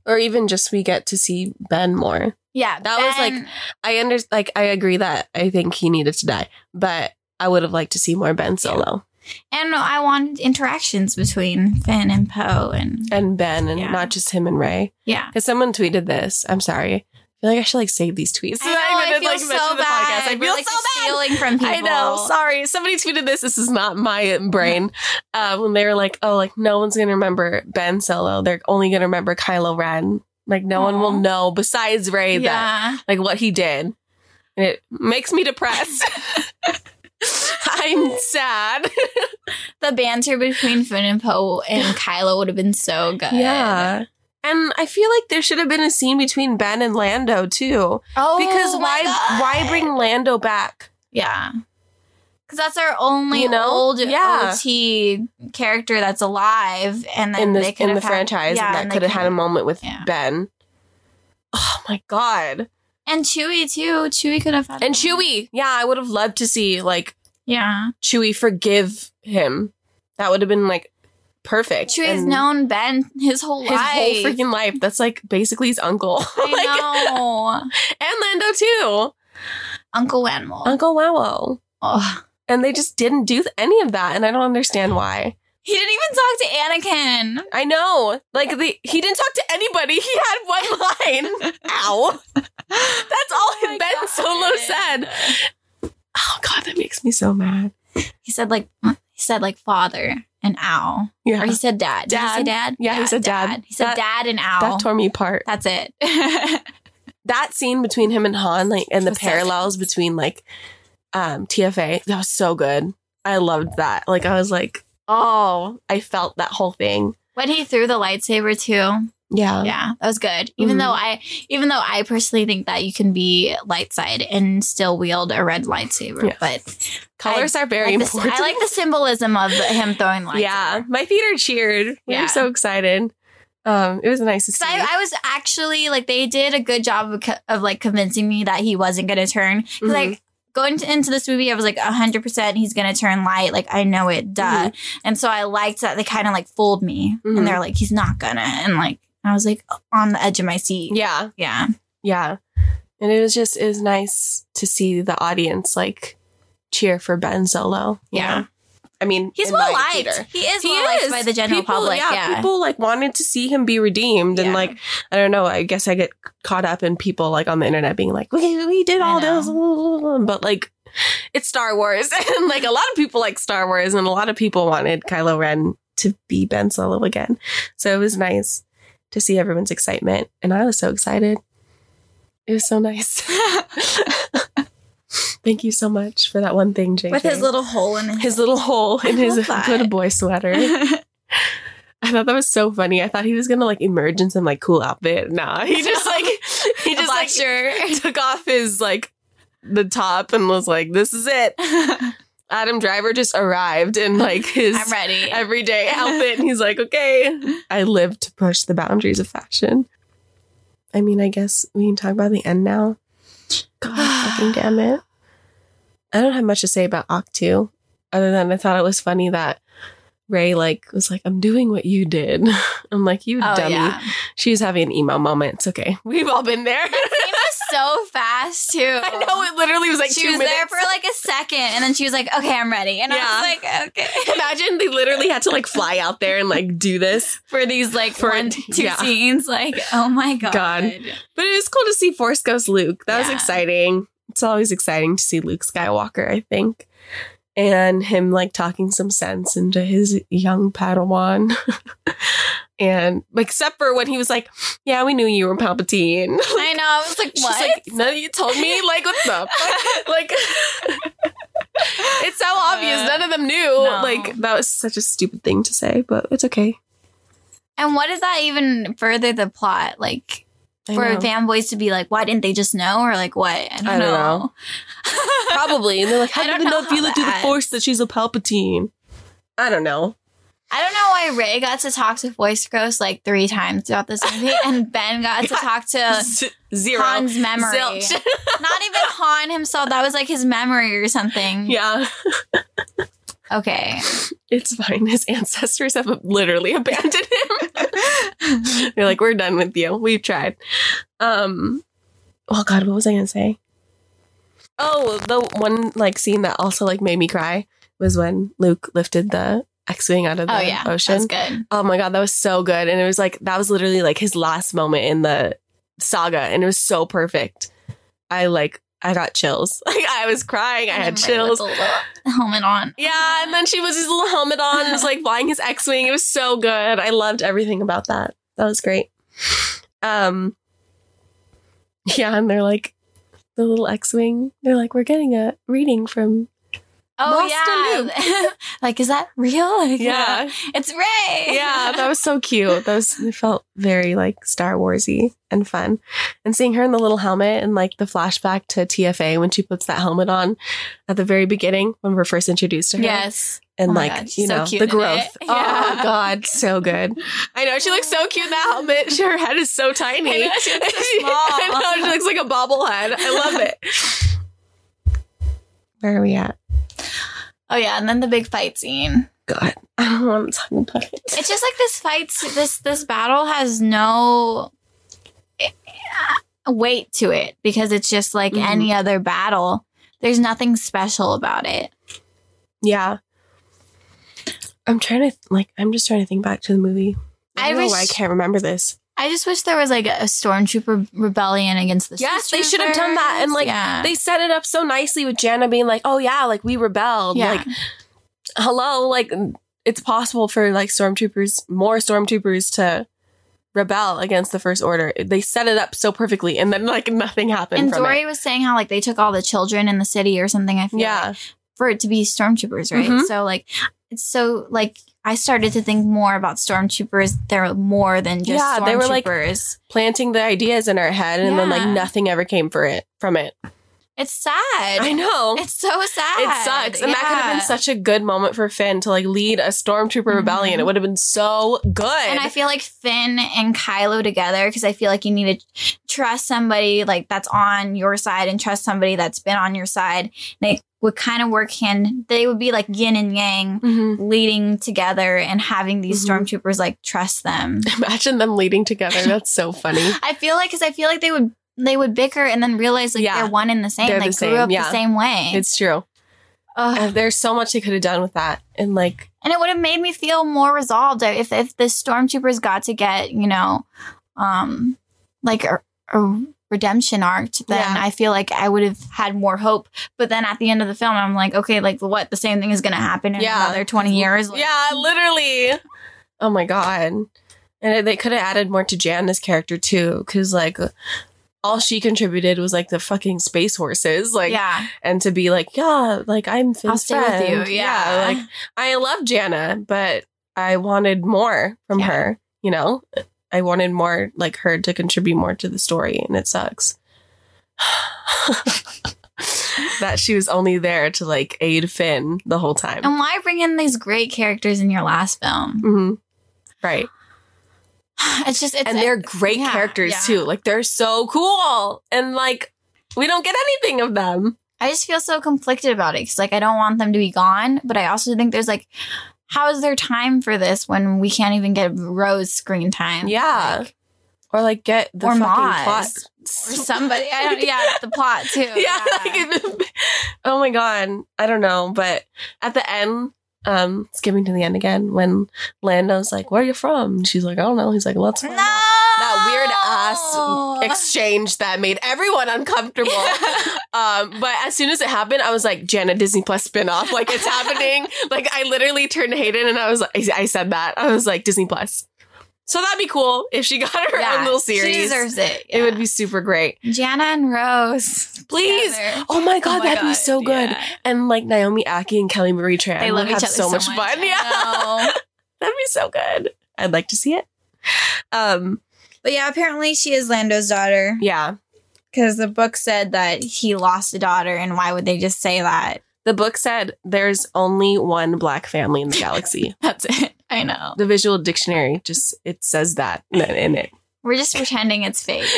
Or even just we get to see Ben more. yeah. That was, like, I under like I agree that I think he needed to die, but I would have liked to see more Ben Solo and I wanted interactions between Finn and Poe, and and Ben, and Yeah. not just him and Rey. yeah. Because someone tweeted this. I'm sorry. I feel like I should like save these tweets. I know. I didn't, feel like, so bad. I feel like, so bad. stealing from people. I know. Sorry. Somebody tweeted this. This is not my brain. Uh, when they were like, oh, like no one's going to remember Ben Solo. They're only going to remember Kylo Ren. Like no one will know besides Rey that Yeah. like what he did. And it makes me depressed. I'm sad. The banter between Finn and Poe and Kylo would have been so good. yeah. And I feel like there should have been a scene between Ben and Lando too. Oh, Because my why God. why bring Lando back? Yeah. Because that's our only You know? old Yeah. OT character that's alive, and then in they this could in the had- franchise yeah, and that could have had a moment with Yeah. Ben. Oh my god. And Chewie too. Chewie could have had And Chewie. Yeah, I would have loved to see like Yeah, Chewie forgive him. That would have been like perfect. Chewie's And known Ben his whole life. his life. whole freaking life. That's like basically his uncle. I Like- know, and Lando too. Uncle Animal. Uncle oh. And they just didn't do any of that, and I don't understand why. He didn't even talk to Anakin. I know, like the he didn't talk to anybody. He had one line. Ow. That's all Oh Ben God. Solo said. Oh God, that makes me so mad. He said like he said like father and owl. Yeah, or he said dad. Did he say Dad. dad? Yeah, he said dad. He said That- dad and owl. that tore me apart. That's it. that scene between him and Han, like, and the parallels between like um TFA, that was so good. I loved that. Like, I was like, oh, I felt that whole thing. when he threw the lightsaber too. Yeah, Yeah, that was good. Even Mhm. though I, even though I personally think that you can be light side and still wield a red lightsaber, Yeah. but colors are very I like, the, important. I like the symbolism of him throwing the lightsaber. yeah, my theater cheered. We Yeah. were so excited. Um, it was a nice to see. I, I was actually like, they did a good job of, co- of like convincing me that he wasn't going to turn. Mhm. like going to, into this movie, I was like, hundred percent, he's going to turn light. Like I know it, duh. And so I liked that they kind of like fooled me, Mhm. and they're like, he's not gonna, and like I was like on the edge of my seat. yeah, Yeah. yeah, and it was just it was nice to see the audience like cheer for Ben Solo. Yeah. know? I mean, He's well liked. theater. He is He well liked by the general People- public. Yeah. people like wanted to see him be redeemed, and like I don't know. I guess I get caught up in people like on the internet being like, "We we did all this," but like it's Star Wars, and like a lot of people like Star Wars, and a lot of people wanted Kylo Ren to be Ben Solo again. So it was nice to see everyone's excitement, and I was so excited. It was so nice. Thank you so much for that one thing, JJ. With his little hole in his. his little hole in his that. good boy sweater. I thought that was so funny. I thought he was gonna like emerge in some like cool outfit. Nah, he just like he just like shirt. took off his like the top and was like, "This is it." Adam Driver just arrived in like his I'm ready. everyday outfit, and he's like, "Okay, I live to push the boundaries of fashion." I mean, I guess we can talk about the end now. God fucking damn it! I don't have much to say about Ahch-To, other than I thought it was funny that Rey like was like, I'm doing what you did. I'm like, you Oh dummy. yeah. She was having an emo moment. It's okay. We've all been there. It was so fast too. I know it literally was like she was minutes. there for like a second, and then she was like, "Okay, I'm ready," and Yeah. I was like, "Okay." Imagine they literally had to like fly out there and like do this. For these like For- one, two yeah. scenes, like, oh my god. God. But it was cool to see Force Ghost Luke. That was exciting. It's always exciting to see Luke Skywalker, I think. And him like talking some sense into his young Padawan. and except for when he was like, Yeah, we knew you were Palpatine. I know. I was like, what? like, No, you told me? Like, what the fuck? like It's so obvious. Uh, None of them knew. No. Like, that was such a stupid thing to say, but it's okay. and what does that even further the plot? Like I for know. fanboys to be like, why didn't they just know, or like what? I don't, I don't know. know. Probably. And they're like, how did know not feel it through the force that she's a Palpatine? I don't know. I don't know why Rey got to talk to Force Ghost like three times throughout this movie, and Ben got to talk to Z- Zero. Han's memory. Not even Han himself. That was like his memory or something. yeah, Okay. it's fine. His ancestors have literally abandoned him. They're like, we're done with you. We've tried. Um, oh God, what was I gonna say? Oh, the one like scene that also like made me cry was when Luke lifted the X-wing out of the Oh yeah. ocean. Good. Oh my god, that was so good. And it was like that was literally like his last moment in the saga and it was so perfect. I like I got chills. Like I was crying. I had And then Rey chills. helmet on. Yeah, and then she was his little helmet on and was like flying his X-wing. It was so good. I loved everything about that. That was great. Um Yeah, and they're like the little X-wing. They're like, we're getting a reading from Oh yeah. like, is that real? Like, Yeah. Uh, it's Rey. yeah, that was so cute. That was it felt very like Star Warsy and fun. And seeing her in the little helmet and like the flashback to TFA when she puts that helmet on at the very beginning when we're first introduced to her. Yes. And Oh like, God, you know, cute the growth. it. Oh god, so good. I know she looks so oh. cute in that helmet. Her head is so tiny. I know, she looks so small. I know, she looks like a bobblehead. I love it. Where are we at? Oh yeah, and then the big fight scene. God, I don't want to talk about it. It's just like this fight. This this battle has no eh, weight to it because it's just like Mhm. any other battle. There's nothing special about it. Yeah. I'm trying to like I'm just trying to think back to the movie. I I don't know wish- why I can't remember this. I just wish there was like a stormtrooper rebellion against the. Yes, they should have done that. And, like, yeah. They set it up so nicely with Jannah being like, "Oh yeah, like we rebelled." Yeah. Like hello, like it's possible for like stormtroopers, more stormtroopers to rebel against the first order. They set it up so perfectly and then like nothing happened and Dory it. was saying how like they took all the children in the city or something. I feel like, Yeah. for it to be stormtroopers, right? Mhm. So like it's so like I started to think more about stormtroopers. They're more than just Yeah, they were, like. Planting the ideas in our head and then like nothing ever came for it from it. It's sad. I know. It's so sad. It sucks. And that could have been such a good moment for Finn to like lead a stormtrooper rebellion. Mhm. It would have been so good. And I feel like Finn and Kylo together because I feel like you need to trust somebody like that's on your side and trust somebody that's been on your side. They would kind of work hand. They would be like yin and yang, Mhm. leading together and having these Mhm. stormtroopers like trust them. Imagine them leading together. That's so funny. I feel like because I feel like they would they would bicker and then realize like Yeah. they're one in the same. They're They the grew same, up yeah. the same way. It's true. Uh, there's so much they could have done with that. And like, and it would have made me feel more resolved if if the stormtroopers got to get you know um like a, a redemption arc then Yeah. i feel like i would have had more hope but then at the end of the film i'm like okay like what the same thing is gonna happen in Yeah. another 20 years Like, yeah, literally. Oh my God. And they could have added more to Jan's character too. Cause like, all she contributed was like the fucking space horses. Like, yeah and to be like, yeah, like I'm Finn's i'll stay with friend. you yeah, like I love Jannah, but I wanted more from Yeah. her, you know? I wanted more like her to contribute more to the story and it sucks. that she was only there to like aid Finn the whole time. and why bring in these great characters in your last film hmm Right. it's just it's and they're great yeah, characters yeah. too. Like they're so cool. And like we don't get anything of them. I just feel so conflicted about it because, like, I don't want them to be gone, but I also think there's like how is there time for this when we can't even get Rose screen time? Yeah. Like, or like get the or fucking plot. or somebody. I don't, yeah, the plot too. yeah, like, oh my god, I don't know, but at the end, um, skipping to the end again, when Lando's like, "Where are you from?" And she's like, "I don't know." He's like, "Let's no, find out." That ass exchange that made everyone uncomfortable. um, but as soon as it happened, I was like, "Jannah Disney Plus spinoff, like it's happening." like I literally turned to Hayden and I was like, I, said that I was like Disney Plus. So that'd be cool if she got her Yeah, own little She series. deserves it. It would be super great. Jannah and Rose. Please. together. Oh my god, Oh my that'd be so good. yeah. And like Naomi Ackie and Kelly Marie Tran They love each have other so, much, fun. I Yeah, that'd be so good. I'd like to see it. Um, But yeah, apparently she is Lando's daughter yeah. because the book said that he lost a daughter, and why would they just say that? The book said there's only one black family in the galaxy. That's it. I know. the visual dictionary just it says that in it. We're just pretending it's fake.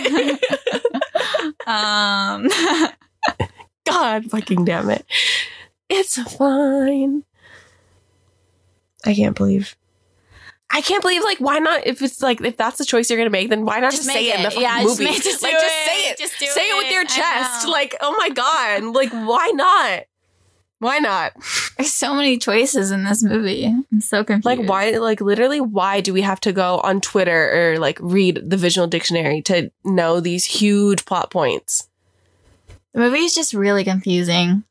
um, God fucking damn it. It's fine. I can't believe. I can't believe like why not if it's like if that's the choice you're gonna make then why not just, Just say it in the fucking Yeah, movie. make- just like just it. say it. Just do say it with your chest. Like oh my god. Like why not? Why not? There's so many choices in this movie. I'm so confused. like why like literally why do we have to go on Twitter or like read the visual dictionary to know these huge plot points? The movie is just really confusing.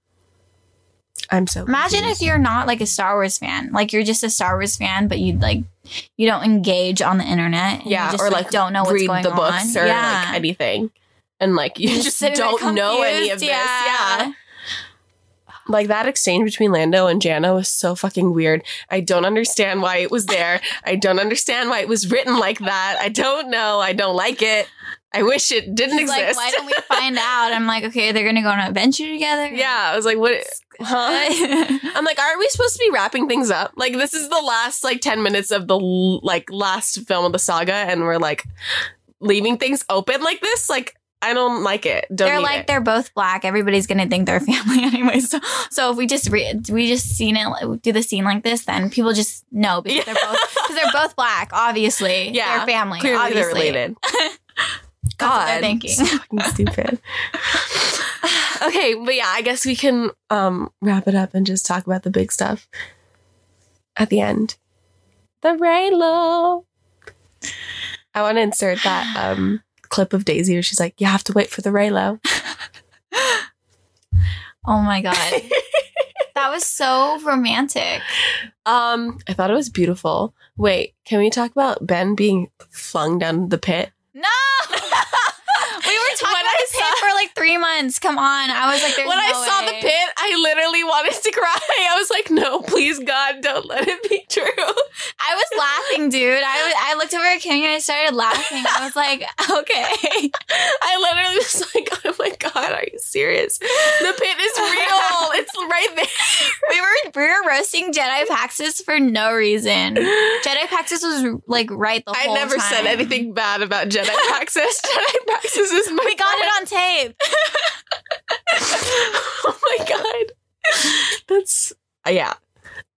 I'm so Imagine confused. if you're not like a Star Wars fan, like you're just a Star Wars fan, but you like you don't engage on the internet. and you yeah just, or like don't know what's read going the books on. or yeah. like anything and like you You're just, don't know any of confused. this yeah. Like that exchange between Lando and Jannah was so fucking weird. I don't understand why it was there. I don't understand why it was written like that. I don't know. I don't like it. I wish it didn't She's exist. like, why don't we find out? I'm like, okay, they're gonna go on an adventure together. yeah, I was like, what? Huh? I'm like, aren't we supposed to be wrapping things up? Like, this is the last like ten minutes of the like last film of the saga, and we're like leaving things open like this. Like, I don't like it. Don't they're like it. they're both black. Everybody's gonna think they're family anyway. So, so if we just re- we just seen it do the scene like this, then people just know because they're both because they're both black. Obviously, Yeah, they're family. Clearly, obviously. they're related. They're God, thinking. so stupid. okay, but yeah, I guess we can um wrap it up and just talk about the big stuff at the end. The Reylo. I want to insert that um clip of Daisy where she's like, "You have to wait for the Reylo." Oh my god, that was so romantic. Um, I thought it was beautiful. Wait, can we talk about Ben being flung down the pit? No, were talking When about I pit saw- for like three months. Come on, I was like, There's when I no saw way. the pit, I literally wanted to cry. I was like, "No, please, God, don't let it be true." I was laughing, dude. I was, I looked over at Kimmy and I started laughing. I was like, okay. I literally was like, "Oh my God, are you serious? The pit is real. it's right there." We were we were roasting Jedi Praxis for no reason. Jedi Praxis was like right the I whole never time. said anything bad about Jedi Praxis. Jedi Praxis is my We got it on tape. oh my god. That's yeah.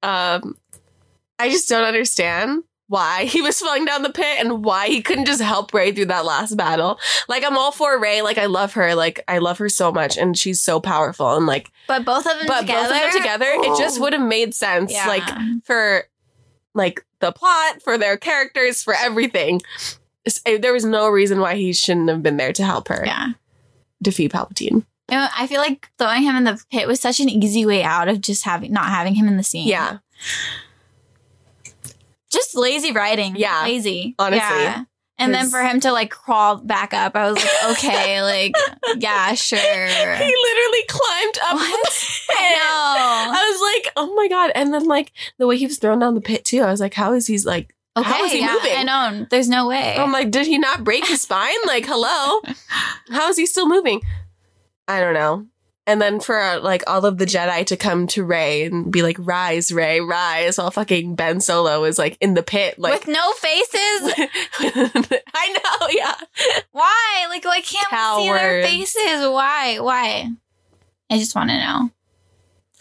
Um I just don't understand why he was falling down the pit and why he couldn't just help Rey through that last battle. Like I'm all for Rey, like I love her, like I love her so much and she's so powerful and like But both of them but together. both of them together, it just would have made sense Yeah. like for like the plot, for their characters, for everything. Eh, There was no reason why he shouldn't have been there to help her Yeah. defeat Palpatine. You know, I feel like throwing him in the pit was such an easy way out of just having not having him in the scene. Yeah. Just lazy writing. Yeah. Lazy. Honestly. Yeah. And then for him to like crawl back up, I was like, okay, like, yeah, sure. He literally climbed up What? the pit. I know. I was like, oh my god! And then like the way he was thrown down the pit too, I was like, how is he's like? Okay, How is he yeah, moving? I know. There's no way. I'm like, did he not break his spine? Like, hello, how is he still moving? I don't know. And then for uh, like all of the Jedi to come to Rey and be like, rise, Rey, rise, while fucking Ben Solo is like in the pit, like. With no faces? I know, yeah. Why? Like, why can't we see their faces? Why? Why? I just want to know.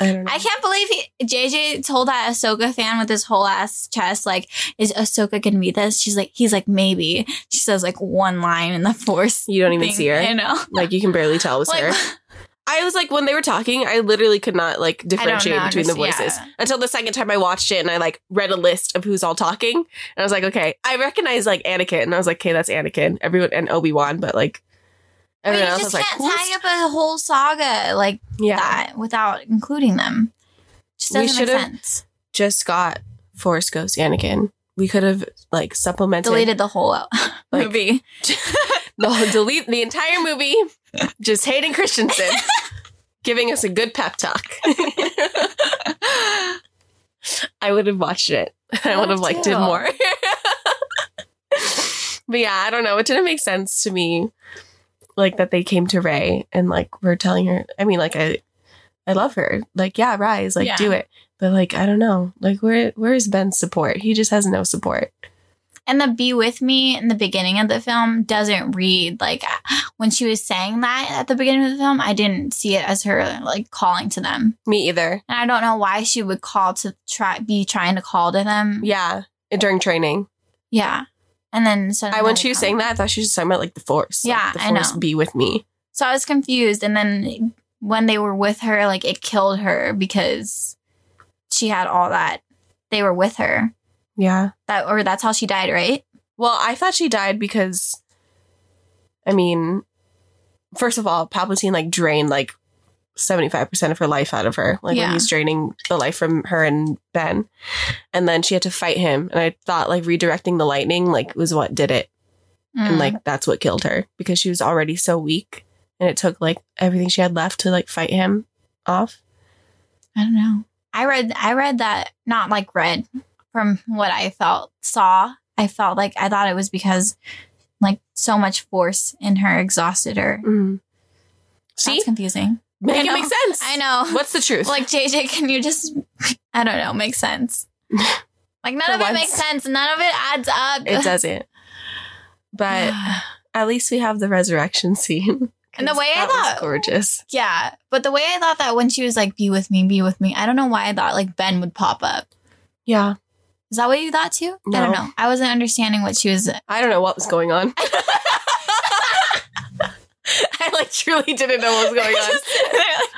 I don't know. I can't believe he, JJ told that Ahsoka fan with his whole ass chest, like, is Ahsoka gonna be this? She's like, he's like, maybe. She says like one line in the Force. You don't even thing. see her. I know. Like you can barely tell it was Like, her. I was like when they were talking, I literally could not like differentiate know, between the voices yeah. until the second time I watched it and I like read a list of who's all talking and I was like, okay, I recognize like Anakin and I was like, okay, that's Anakin, everyone and Obi Wan, but like But you just can't who's- tie up a whole saga like yeah, that without including them. Just We doesn't make should've sense. just got Force Ghost Anakin. We could have like supplemented Deleted the whole uh, Like- movie. the delete the entire movie, just Hayden Christensen. Giving us a good pep talk. I would have watched it. I I would have liked too. it more. but yeah, I don't know. It didn't make sense to me, like that they came to Rey and like we're telling her. I mean, like I, I love her. Like yeah, rise, like Yeah. do it. But like I don't know. Like where where is Ben's support? He just has no support. And the be with me in the beginning of the film doesn't read like when she was saying that at the beginning of the film, I didn't see it as her like calling to them. Me either. And I don't know why she would call to try be trying to call to them. Yeah, during training. Yeah. And then so I when she was saying that, I thought she was talking about like the Force. Like, Yeah, the I Force be with me. So I was confused. And then when they were with her, like it killed her because she had all that. They were with her. Yeah. That or that's how she died, right? Well, I thought she died because, I mean, first of all, Palpatine like drained like seventy five percent of her life out of her, like Yeah. when he's draining the life from her and Ben, and then she had to fight him. And I thought like redirecting the lightning like was what did it, and Mm. like that's what killed her because she was already so weak, and it took like everything she had left to like fight him off. I don't know. I read I read that not like read from what I felt saw. I felt like I thought it was because like so much force in her exhausted her. Mm. See, That's confusing. Make it make sense. I know. What's the truth? Like JJ, can you just I don't know, make sense. Like none For of it once. makes sense. None of it adds up. it doesn't. But at least we have the resurrection scene. And the way I thought- gorgeous. yeah. But the way I thought that when she was like, be with me, be with me, I don't know why I thought like Ben would pop up. Yeah, Is that what you thought too? I don't know. I wasn't understanding what she was I don't know what was going on. I like truly didn't know what was going on.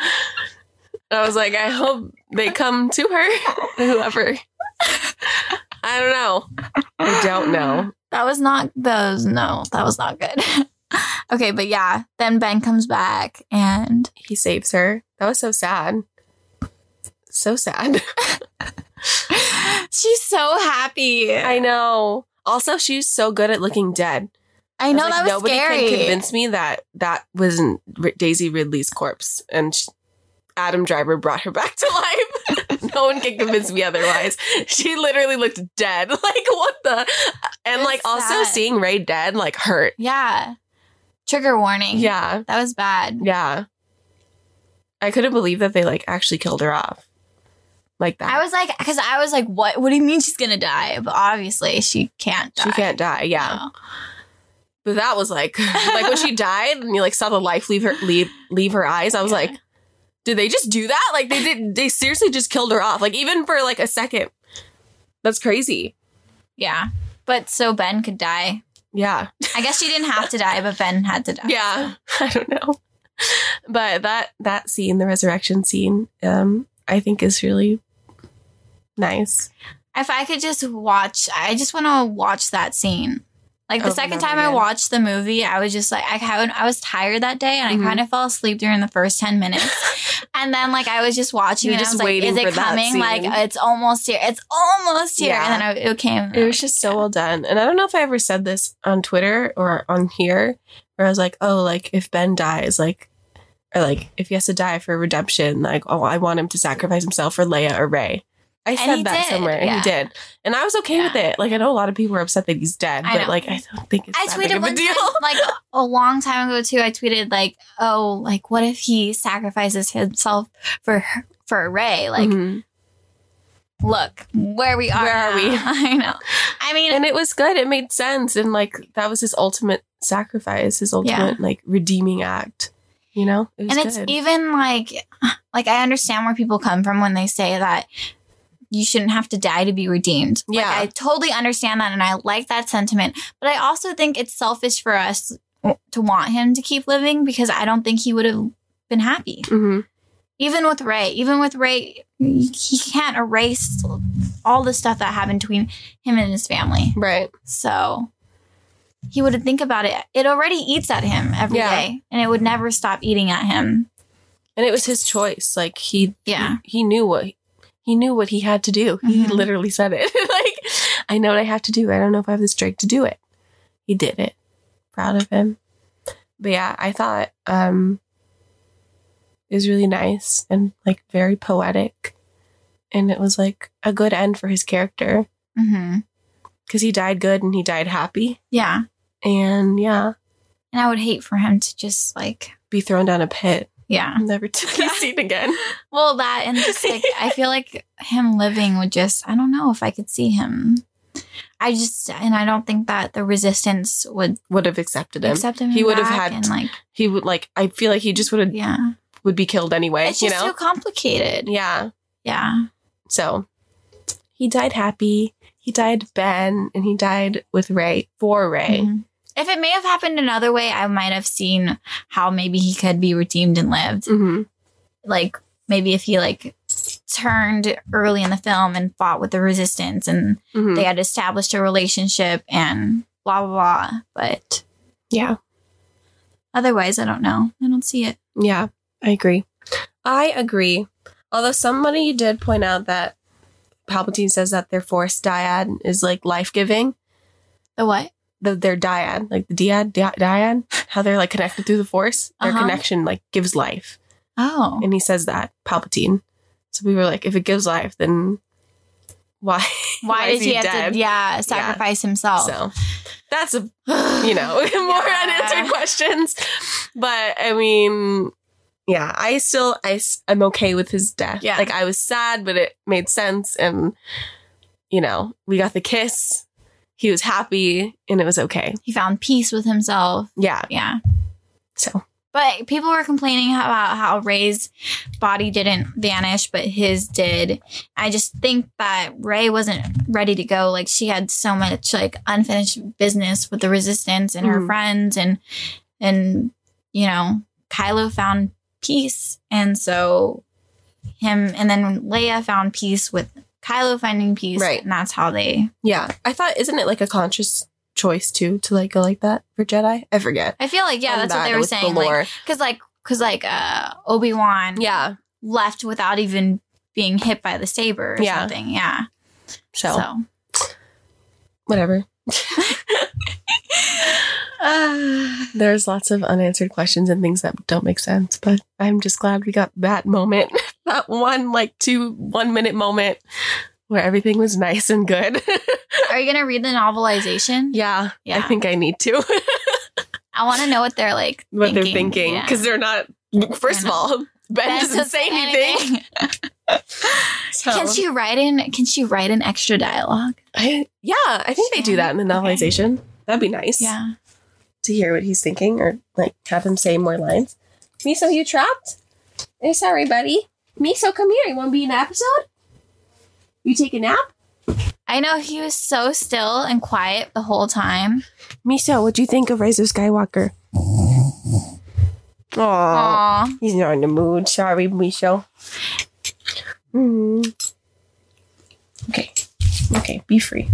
And I was like, I hope they come to her, whoever. I don't know. I don't know. That was not those. No, that was not good. okay, but yeah, then Ben comes back and He saves her. That was so sad. So sad. she's so happy. I know. Also, she's so good at looking dead. Know was that like, was nobody scary. can convince me that that wasn't Daisy Ridley's corpse, and sh- Adam Driver brought her back to life. no one can convince me otherwise. She literally looked dead. Like what the? And like also sad. seeing Rey dead like hurt. yeah. Trigger warning. Yeah, That was bad. yeah. I couldn't believe that they like actually killed her off like that. I was like, because I was like, what? What do you mean she's gonna die? But obviously she can't. Die. she can't die. Yeah, No. But that was like like when she died and you like saw the life leave her leave leave her eyes. I was Yeah. like, did they just do that? Like they did. They seriously just killed her off. Like even for like a second. That's crazy. Yeah. But so Ben could die. Yeah. I guess she didn't have to die, but Ben had to die. Yeah. I don't know. But that that scene, the resurrection scene, um, I think is really nice. If I could just watch, I just want to watch that scene. Like the Over second time I watched the movie, I was just like, I haven't, I was tired that day and Mhm. I kind of fell asleep during the first 10 minutes. and then like I was just watching You're and just I was like, waiting is for it coming? Like it's almost here. It's almost here. Yeah. And then I, it came. It was just so well done. And I don't know if I ever said this on Twitter or on here, where I was like, oh, like if Ben dies, like, or like if he has to die for redemption, like, oh, I want him to sacrifice himself for Leia or Rey. I said that did, somewhere, and yeah. he did, and I was okay Yeah. with it. Like I know a lot of people are upset that he's dead, but like I don't think it's I that big tweeted of a deal. time, like a long time ago too. I tweeted like, "Oh, like what if he sacrifices himself for for Rey? Like, Mhm. look where we are. Where are now. we? I know. I mean, and it was good. It made sense, and like that was his ultimate sacrifice, his ultimate like redeeming act. You know, it was and it's good. even like like I understand where people come from when they say that you shouldn't have to die to be redeemed. Like, Yeah. I totally understand that and I like that sentiment. But I also think it's selfish for us to want him to keep living because I don't think he would have been happy. hmm Even with Rey, even with Rey, he can't erase all the stuff that happened between him and his family. Right. So he would think about it. It already eats at him every day, Yeah. and it would never stop eating at him. And it was his choice. Like he, Yeah. he, he knew what he knew what he had to do. He Mhm. literally said it. like, I know what I have to do. I don't know if I have the strength to do it. He did it. Proud of him. But yeah, I thought um it was really nice and like very poetic. And it was like a good end for his character Mm-hmm. because he died good and he died happy. Yeah. And yeah, And I would hate for him to just like, be thrown down a pit, yeah. never to be seen again. Well, that and just like, I feel like him living would just, I don't know if I could see him. I just, and I don't think that the resistance would Would have accepted him. accept him. He would have had- and like, he would like i feel like he just would have yeah. would be killed anyway It's you just know too complicated. yeah Yeah. so he died happy he died ben and he died with rey for rey Mhm. If it may have happened another way, I might have seen how maybe he could be redeemed and lived. hmm Like maybe if he like turned early in the film and fought with the resistance and hmm they had established a relationship and blah blah blah. But yeah otherwise I don't know. I don't see it. yeah i agree i agree although somebody did point out that palpatine says that their force dyad is like life-giving The what? The, their dyad like the dyad dy- dyad how they're like connected through the force their Uh-huh. connection like gives life Oh. and he says that palpatine so we were like if it gives life then why Why, is did he, have to yeah, sacrifice himself? so that's a you know more Yeah. unanswered questions but i mean yeah i still I, I'm okay with his death Yeah. like i was sad but it made sense and you know we got the kiss he was happy and it was okay he found peace with himself. yeah Yeah. so But people were complaining about how Rey's body didn't vanish, but his did. I just think that Rey wasn't ready to go. Like she had so much like unfinished business with the resistance and her Mhm. friends and and you know, Kylo found peace. And so him and then Leia found peace with Kylo finding peace. Right. And that's how they yeah i thought isn't it like a conscious choice too to like go like that for jedi i forget I feel like yeah, that's what they were saying. the Like, cause like cause like uh Obi Wan yeah left without even being hit by the saber or Yeah. something. Yeah. so, So, whatever There's lots of unanswered questions and things that don't make sense, but I'm just glad we got that moment, that one like two one minute moment where everything was nice and good. are you gonna read the novelization? yeah, yeah. I think I need to. I want to know what they're like. what they're thinking Yeah. because they're not. First of They're all, Ben Beth doesn't say anything. So, Can she write in? Can she write an extra dialogue? I, yeah, I think they do that in the Okay. novelization. That'd be nice. Yeah. to hear what he's thinking or like have him say more lines. Me so you trapped? Eh, sorry, buddy. Miso, come here. You want to be in an episode? You take a nap? I know he was so still and quiet the whole time. Miso, what do you think of Rise of Skywalker? Aww. Aw. He's not in the mood. Sorry, Miso. Mm. Okay. Okay, be free.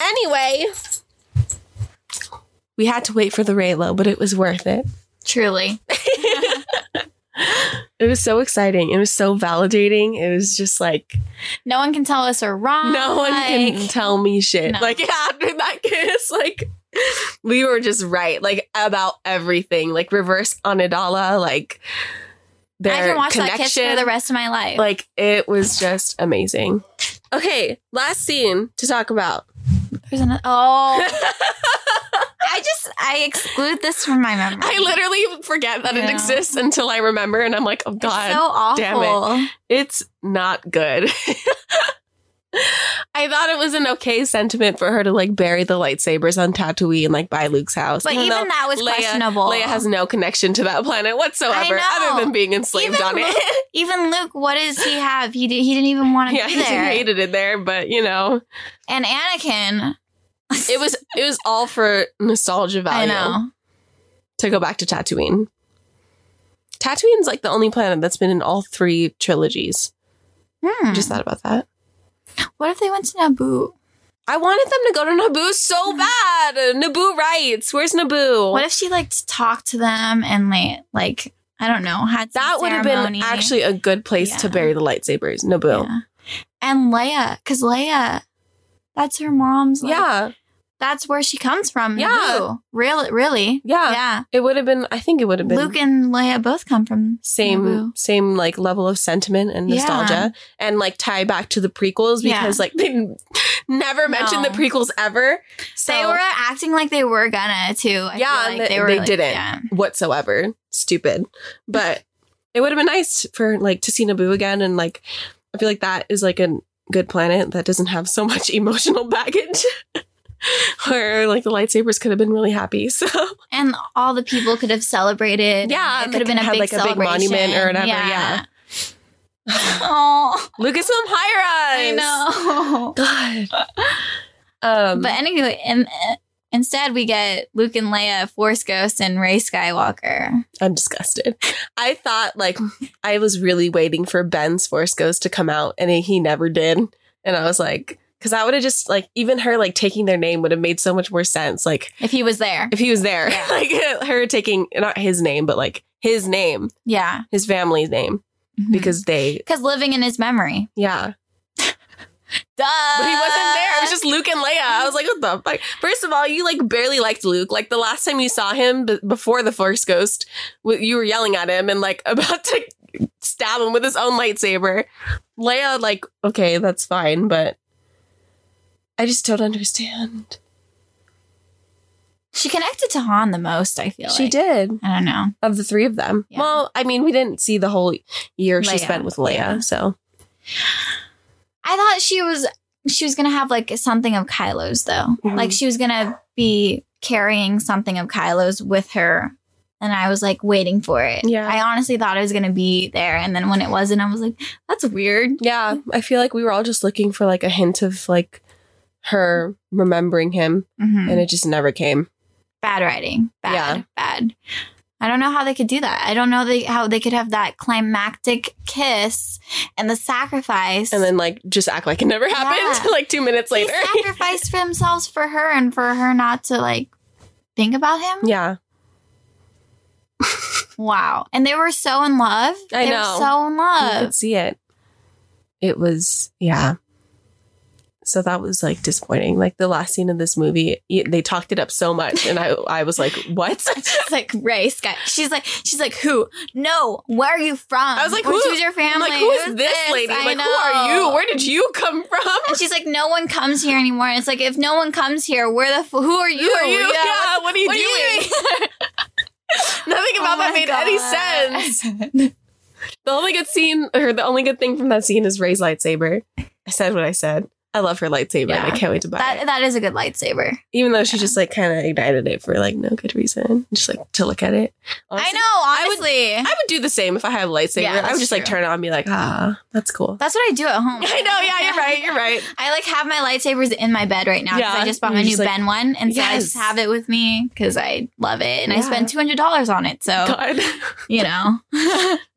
Anyway, we had to wait for the Reylo, but it was worth it. Truly. It was so exciting. It was so validating. It was just like No one can tell us we're wrong. no one can tell me shit. No. Like after that kiss, like we were just right, like about everything. Like reverse Anidala, like their I can watch connection. that kiss for the rest of my life. like it was just amazing. Okay, last scene to talk about. There's an oh. I just I exclude this from my memory. I literally forget that it exists until I remember, and I'm like, oh It's god, so awful. damn it. it's not good. I thought it was an okay sentiment for her to like bury the lightsabers on Tatooine and like by Luke's house. But even that was Leia- questionable. Leia has no connection to that planet whatsoever, other than being enslaved Even on Luke- it. even Luke, what does he have? He did, he didn't even want to yeah, be he hated it there, but you know, And Anakin, it was it was all for nostalgia I value. know. to go back to Tatooine. Tatooine's like the only planet that's been in all three trilogies. Hmm. Just thought about that. what if they went to Naboo? I wanted them to go to Naboo so bad. Naboo rights. Where's Naboo? What if she like talked to them and like like I don't know had some that would have been actually a good place to bury the lightsabers. Naboo. Yeah. And Leia, because Leia, that's her mom's. Like, Yeah. That's where she comes from. Yeah. Really, really. Yeah. yeah. It would have been I think it would have been Luke and Leia both come from same Naboo. same like level of sentiment and Yeah. nostalgia and like tie back to the prequels Yeah. because like they never mentioned the prequels ever. So They were acting like they were gonna too. I Yeah, like they- were they like- didn't. Yeah. whatsoever. Stupid. But it would have been nice for like to see Naboo again and like I feel like that is like a good planet that doesn't have so much emotional baggage. Where like the lightsabers could have been really happy. So And all the people could have celebrated. Yeah, it could have been a big like, a big monument or whatever, yeah. oh, Lucasfilm hire us. I know. God. Um But anyway, and uh, instead we get Luke and Leia, Force Ghost, and Rey Skywalker. I'm disgusted. I thought like I was really waiting for Ben's Force Ghost to come out and he never did. And I was like, because I would have just like even her like taking their name would have made so much more sense. Like If he was there, if he was there, Yeah. like her taking not his name, but like his name, yeah, his family's name, because because they, because living in his memory. yeah. Duh. But he wasn't there. It was just Luke and Leia. I was like, what the fuck? First of all, you like barely liked Luke. Like the last time you saw him b- before the Force Ghost, you were yelling at him and like about to stab him with his own lightsaber. Leia, like, okay, that's fine, but I just don't understand. She connected to Han the most. I feel She like. did I don't know. of the three of them. Yeah. Well, I mean, we didn't see the whole year she Leia, spent with Leia, yeah. so I thought she was she was gonna have like something of Kylo's though. Mhm. Like she was gonna be carrying something of Kylo's with her. And I was like waiting for it. Yeah. I honestly thought it was gonna be there. And then when it wasn't, I was like, that's weird. yeah, I feel like we were all just looking for like a hint of like her remembering him, Mhm. and it just never came. bad writing. Bad. Yeah. Bad. I don't know how they could do that. I don't know they, how they could have that climactic kiss and the sacrifice. and then like just act like it never happened Yeah. like two minutes they later sacrificed themselves for her and for her not to like think about him. yeah Wow. And they were so in love. I they know. Were so in love. you could see it it was yeah so that was like disappointing like the last scene of this movie they talked it up so much and i i was like what It's like Rey Sky. She's like, she's like, who? No. Where are you from? I was like, who- Who's your i'm family? like who is Who's this lady I like who are you where did you come from And she's like, no one comes here anymore. And it's like, if no one comes here, where the f- who are you? who are you Yeah, yeah, what- what, are you what are you doing nothing about Oh that made any sense the only good scene or the only good thing from that scene is rey's lightsaber i said what i said i love her lightsaber and i can't wait to buy it That that is a good lightsaber. even though she Yeah. just like kind of ignited it for like no good reason, just like to look at it. I know, honestly. I would do the same if I had a lightsaber. Yeah, I would just like turn it on and be like, ah, that's cool. That's what I do at home. I know, yeah, you're right, you're right. I like have my lightsabers in my bed right now because Yeah, I just bought my new like, Ben one, and so I just have it with me because I love it, and I spent two hundred dollars on it. So God. you know,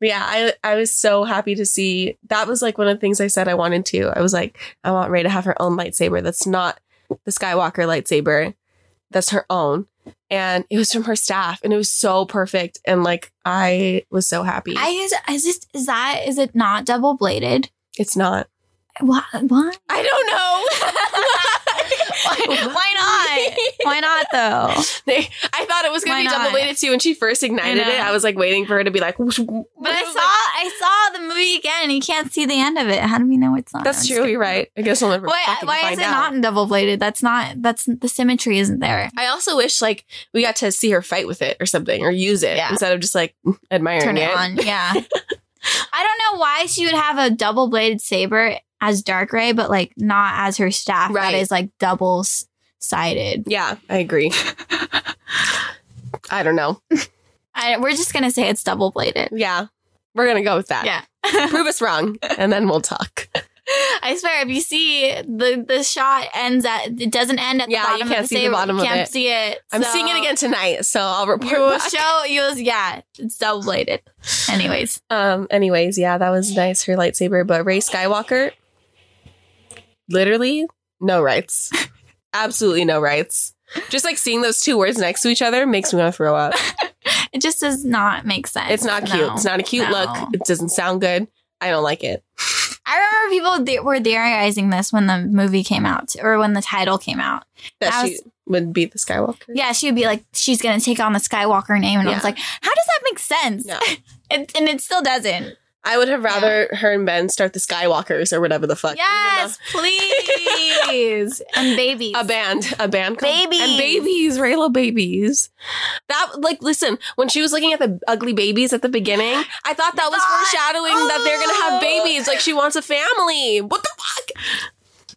yeah, I I was so happy to see that was like one of the things I said I wanted to. I was like, I want Rey to have her own lightsaber that's not the Skywalker lightsaber. That's her own. And it was from her staff and it was so perfect. And like I was so happy. I is is it is that is it not double bladed? it's not. What? What? I don't know. why not? Why not though? They, I thought it was going to be not? double bladed too when she first ignited I it. I was like waiting for her to be like, but But I saw I saw the movie again, and you can't see the end of it. How do we know it's not? That's true. You're right. I guess we'll never. Why, why is it out. not in double bladed? That's not. That's the symmetry isn't there. I also wish like we got to see her fight with it or something or use it Yeah. instead of just like admiring Turn it it. on. Yeah. I don't know why she would have a double bladed saber as dark rey, but like not as her staff Right. that is like double sided. Yeah, I agree. I don't know. I, we're just gonna say it's double bladed. Yeah, we're gonna go with that. Yeah. Prove us wrong, and then we'll talk. I swear, if you see the the shot ends at it doesn't end at Yeah, the you can't see the bottom you of can't it. see it. I'm So seeing it again tonight, so I'll report You will show you. will- Yeah, it's double bladed. Anyways, Um. Anyways, yeah, that was nice. Her lightsaber, but Rey Skywalker, literally no rights. Absolutely no rights. Just like seeing those two words next to each other makes me want to throw up. it just does not make sense. It's not cute. No. It's not a cute No. look. It doesn't sound good. I don't like it. I remember people were theorizing this when the movie came out, or when the title came out. That I she was- would be the Skywalker. Yeah, she would be like, she's gonna take on the Skywalker name, and I was like, how does that make sense? No. It, and it still doesn't. I would have rather her and Ben start the Skywalkers or whatever the fuck. Yes, please. and babies. A band, a band, called- Babies. and babies, Reylo babies. That like, listen, when she was looking at the ugly babies at the beginning, I thought that was Thought- foreshadowing that they're gonna have Oh. babies. Like she wants a family. What the fuck?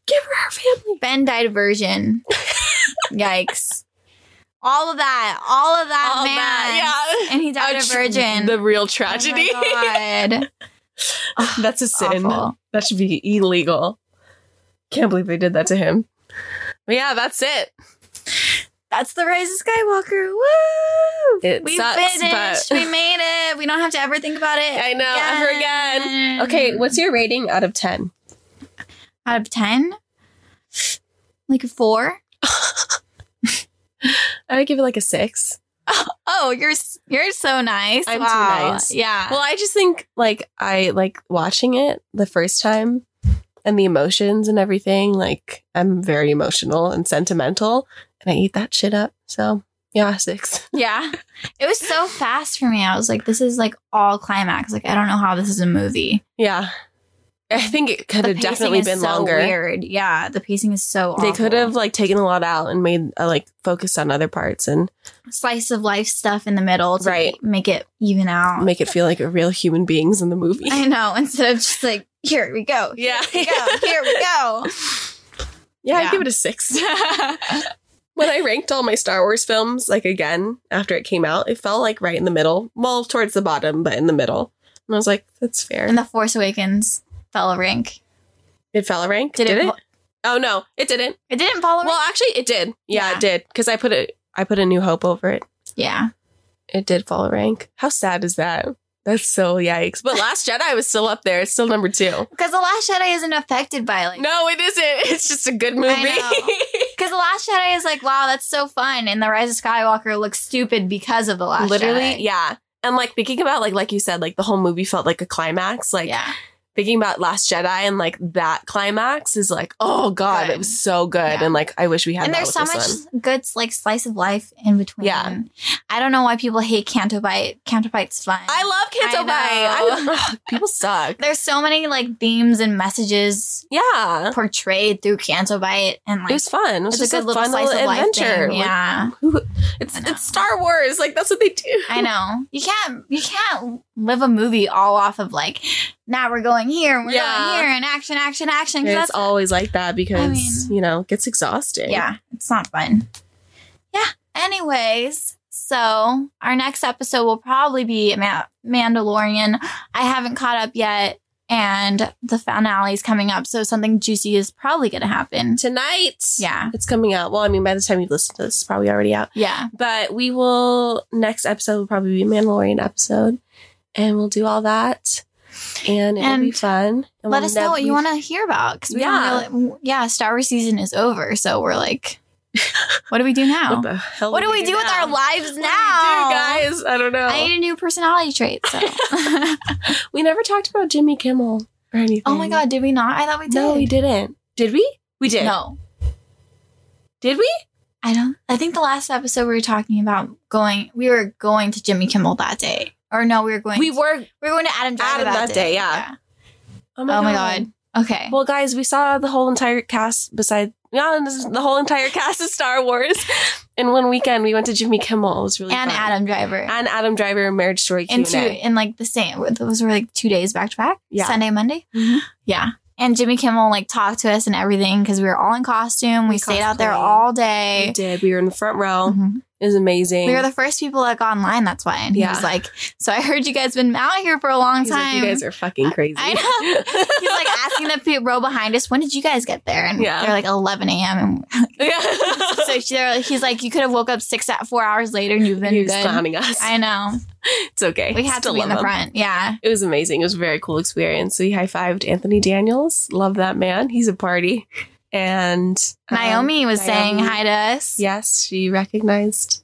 Give her her family. Ben died virgin. Yikes. All of that. All of that, All man. that, yeah. And he died a, tr- virgin. The real Oh tragedy. my God. That's a sin. Awful. That should be illegal. Can't believe they did that to him. But yeah, that's it. That's the Rise of Skywalker. Woo! It we sucks, finished. but- We made it. We don't have to ever think about it. I know, ever again. Okay, what's your rating out of 10? out of ten? Like a four? I would give it like a six. Oh, you're you're so nice. I'm too Wow. nice. Yeah. Well, I just think like I like watching it the first time and the emotions and everything. Like I'm very emotional and sentimental and I eat that shit up. So yeah, six. yeah. It was so fast for me. I was like, this is like all climax. Like I don't know how this is a movie. Yeah. I think it could The have definitely been so longer. Weird. Yeah. The pacing is so. They awful. could have like taken a lot out and made uh, like focused on other parts and slice of life stuff in the middle to Right. make it even out. make it feel like a real human beings in the movie. I know instead of just like here we go. Yeah. Here we go. Here we go. Yeah, I'd give it a six. when I ranked all my Star Wars films, like again, after it came out, it felt like right in the middle. Well, towards the bottom, but in the middle. And I was like, that's fair. and the Force Awakens fell a rank. it fell a rank. Did, Did, it? it? Oh no, it didn't. It didn't fall a rank. Well, actually, it did. Yeah, Yeah. it did. Because I put it. I put a New Hope over it. yeah. It did fall a rank. How sad is that? That's so yikes. But Last Jedi was still up there. It's still number two. Because the Last Jedi isn't affected by like. No, it isn't. It's just a good movie. Because the Last Jedi is like, wow, that's so fun, and the Rise of Skywalker looks stupid because of the Last Literally, Jedi. yeah. And like thinking about like like you said, like the whole movie felt like a climax. Like yeah. Thinking about Last Jedi and like that climax is like, oh god, Good. it was so good. Yeah. And like I wish we had And there's so much one. good like slice of life in between. Yeah. I don't know why people hate Canto Bight. Canto Bight's fun. I love Canto I Bite. I- people suck. There's so many like themes and messages Yeah. portrayed through Canto Bight, and It was fun. It was it's a just good a little fun slice little of life adventure. thing. Yeah, who- it's it's Star Wars. Like that's what they do. I know. You can't you can't live a movie all off of like now we're going here and we're Yeah. going here and action action action it's always like that because mean- you know it gets exhausting. yeah, it's not fun. Yeah. Anyways, so our next episode will probably be Ma- Mandalorian. I haven't caught up yet, and the finale is coming up, so something juicy is probably going to happen. Tonight, Yeah. it's coming out. Well, I mean, by the time you listen to this, it's probably already out. Yeah. But we will next episode will probably be a Mandalorian episode, and we'll do all that, and it'll be fun. And Let we'll us know what you want to hear about because we Yeah. really. Yeah, Star Wars season is over, so we're like, what do we do now? What the hell? What do we do with our lives What do now, we do, guys? I don't know. I need a new personality trait. So. we never talked about Jimmy Kimmel or anything. oh my god, did we not? I thought we did. No, we didn't. Did we? We did. No, Did we? I don't. I think the last episode we were talking about going. We were going to Jimmy Kimmel that day, or no, we were going. We to, were. we were going to Adam Driver Adam that, that day, yeah. oh my god. Okay. Well, guys, we saw the whole entire cast beside yeah, the whole entire cast of Star Wars. In one weekend, we went to Jimmy Kimmel. It was really and fun. Adam Driver. and Adam Driver Marriage Story Q and and two in like the same those were like two days back to back. Yeah. Sunday, Monday. Mhm. Yeah. And Jimmy Kimmel like talked to us and everything because we were all in costume. We, We stayed out there all day. We did. We were in the front row. Mhm. It was amazing. We were the first people that got online. That's why. And he Yeah. was like, "So I heard you guys been out here for a long He's like, time." you guys are fucking crazy. I know. He's like asking the pe- row behind us, "When did you guys get there?" And Yeah. they're like 11 a.m. And yeah. so he's like, "You could have woke up six at four hours later and you've been he was good." clowning us. I know. it's okay. We had Still to be in the him. front. Yeah. It was amazing. It was a very cool experience. So we high fived Anthony Daniels. Love that man. He's a party. And um, Naomi was saying hi to us Yes, she recognized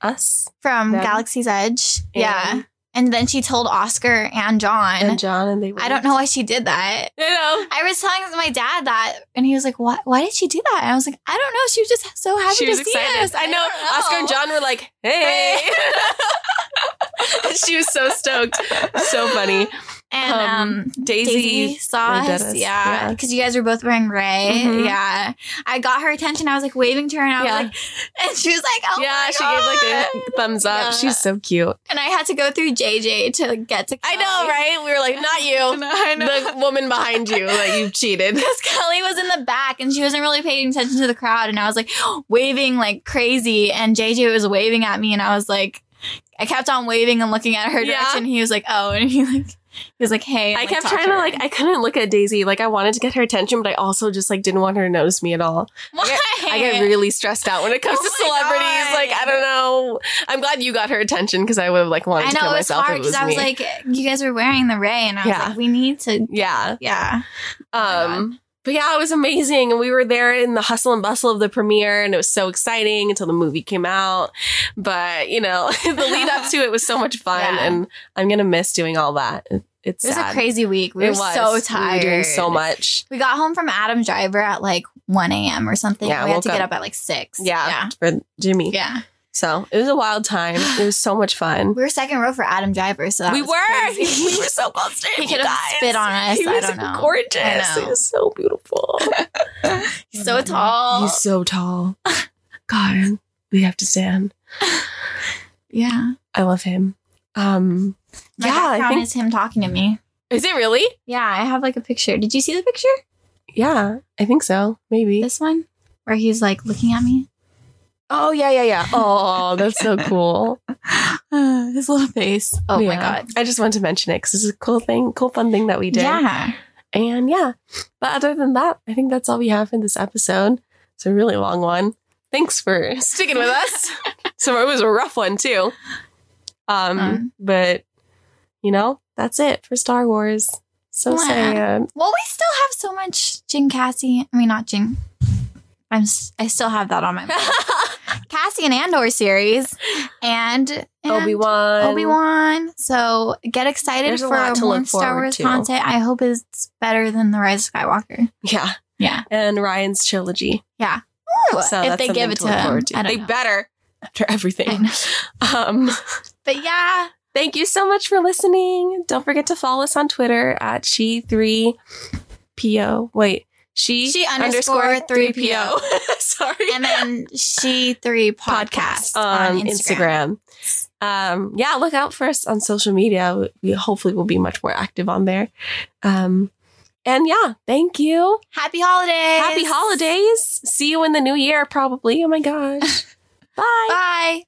us from them. Galaxy's Edge. And- yeah. And then she told Oscar and John. and John, and they. I don't know why she did that. I know. I was telling my dad that, and he was like, "What? Why did she do that?" And I was like, "I don't know. She was just so happy She to was see excited. us." I know. don't Oscar and John were like, "Hey." "Hey." she was so stoked. So funny. And um, um, Daisy, Daisy saw looked at us, us. yeah, Yeah. because you guys were both wearing Rey, Mhm. yeah. I got her attention. I was like waving to her, and I Yeah. was like, and she was like, "Oh yeah, she gave like a thumbs up. Yeah. She's so cute. And I had to go through JJ to get to. I know, right? We were like, not you. I know. The woman behind you that you cheated. Because Kelly was in the back and she wasn't really paying attention to the crowd, and I was like waving like crazy, and JJ was waving at me, and I was like, I kept on waving and looking at her Yeah. direction. He was like, "Oh," and he like he was like, "Hey." and, I like, kept trying to her. like I couldn't look at Daisy. Like I wanted to get her attention, but I also just like didn't want her to notice me at all. Why? I get really stressed out when it comes Oh to celebrities. God. Like I don't know. I'm glad you got her attention because I would have like wanted I to know kill it was myself hard if it was because I was me. like, you guys were wearing the Rey, and I was Yeah. like, we need to, yeah. yeah. Um but yeah, it was amazing. And we were there in the hustle and bustle of the premiere, and it was so exciting until the movie came out. But, you know, the lead up to it was so much fun, Yeah. and I'm going to miss doing all that. It- It's It was sad. a crazy week. We It were was. so We tired. were doing so much. We got home from Adam Driver at like 1 a.m. or something. Yeah, we had to get up- up at like 6. Yeah, Yeah. for Jimmy. Yeah. So it was a wild time. It was so much fun. We were second row for Adam Driver, so that we was were. crazy. we were so close to him. He could have spit on us. He I was don't know. gorgeous. I He know. was so beautiful. He's so tall. He's so tall. God, we have to stand. yeah. I love him. Um, My yeah, I background think. is him talking to me. Is it really? Yeah, I have like a picture. Did you see the picture? Yeah, I think so. Maybe. This one? Where he's like looking at me? Oh yeah, yeah, yeah. Oh, that's so cool. His little face. Oh my god. I just wanted to mention it because it's a cool thing, cool fun thing that we did. Yeah. And yeah, but other than that, I think that's all we have in this episode. It's a really long one. Thanks for sticking with us. so it was a rough one too. Um, Um. but you know, that's it for Star Wars. So Wow. sad. Well, we still have so much Jyn Cassie. I mean, not Jyn. I'm. I still have that on my mind. Cassian Andor series, and, and Obi Wan. Obi Wan. So get excited There's a for to more Star Wars to. content. I hope it's better than the Rise of Skywalker. Yeah, Yeah. and Rian's trilogy. So So if they give it to to him, to. They know. better after everything. Um, But yeah, Thank you so much for listening. Don't forget to follow us on Twitter at she3po. Wait, she, She underscore 3PO. Sorry. and then she three podcast podcast on, Instagram. Um, yeah, look out for us on social media. We hopefully will be much more active on there. Um, and yeah, thank you. Happy holidays! Happy holidays. See you in the new year, probably. Oh my gosh. Bye. Bye.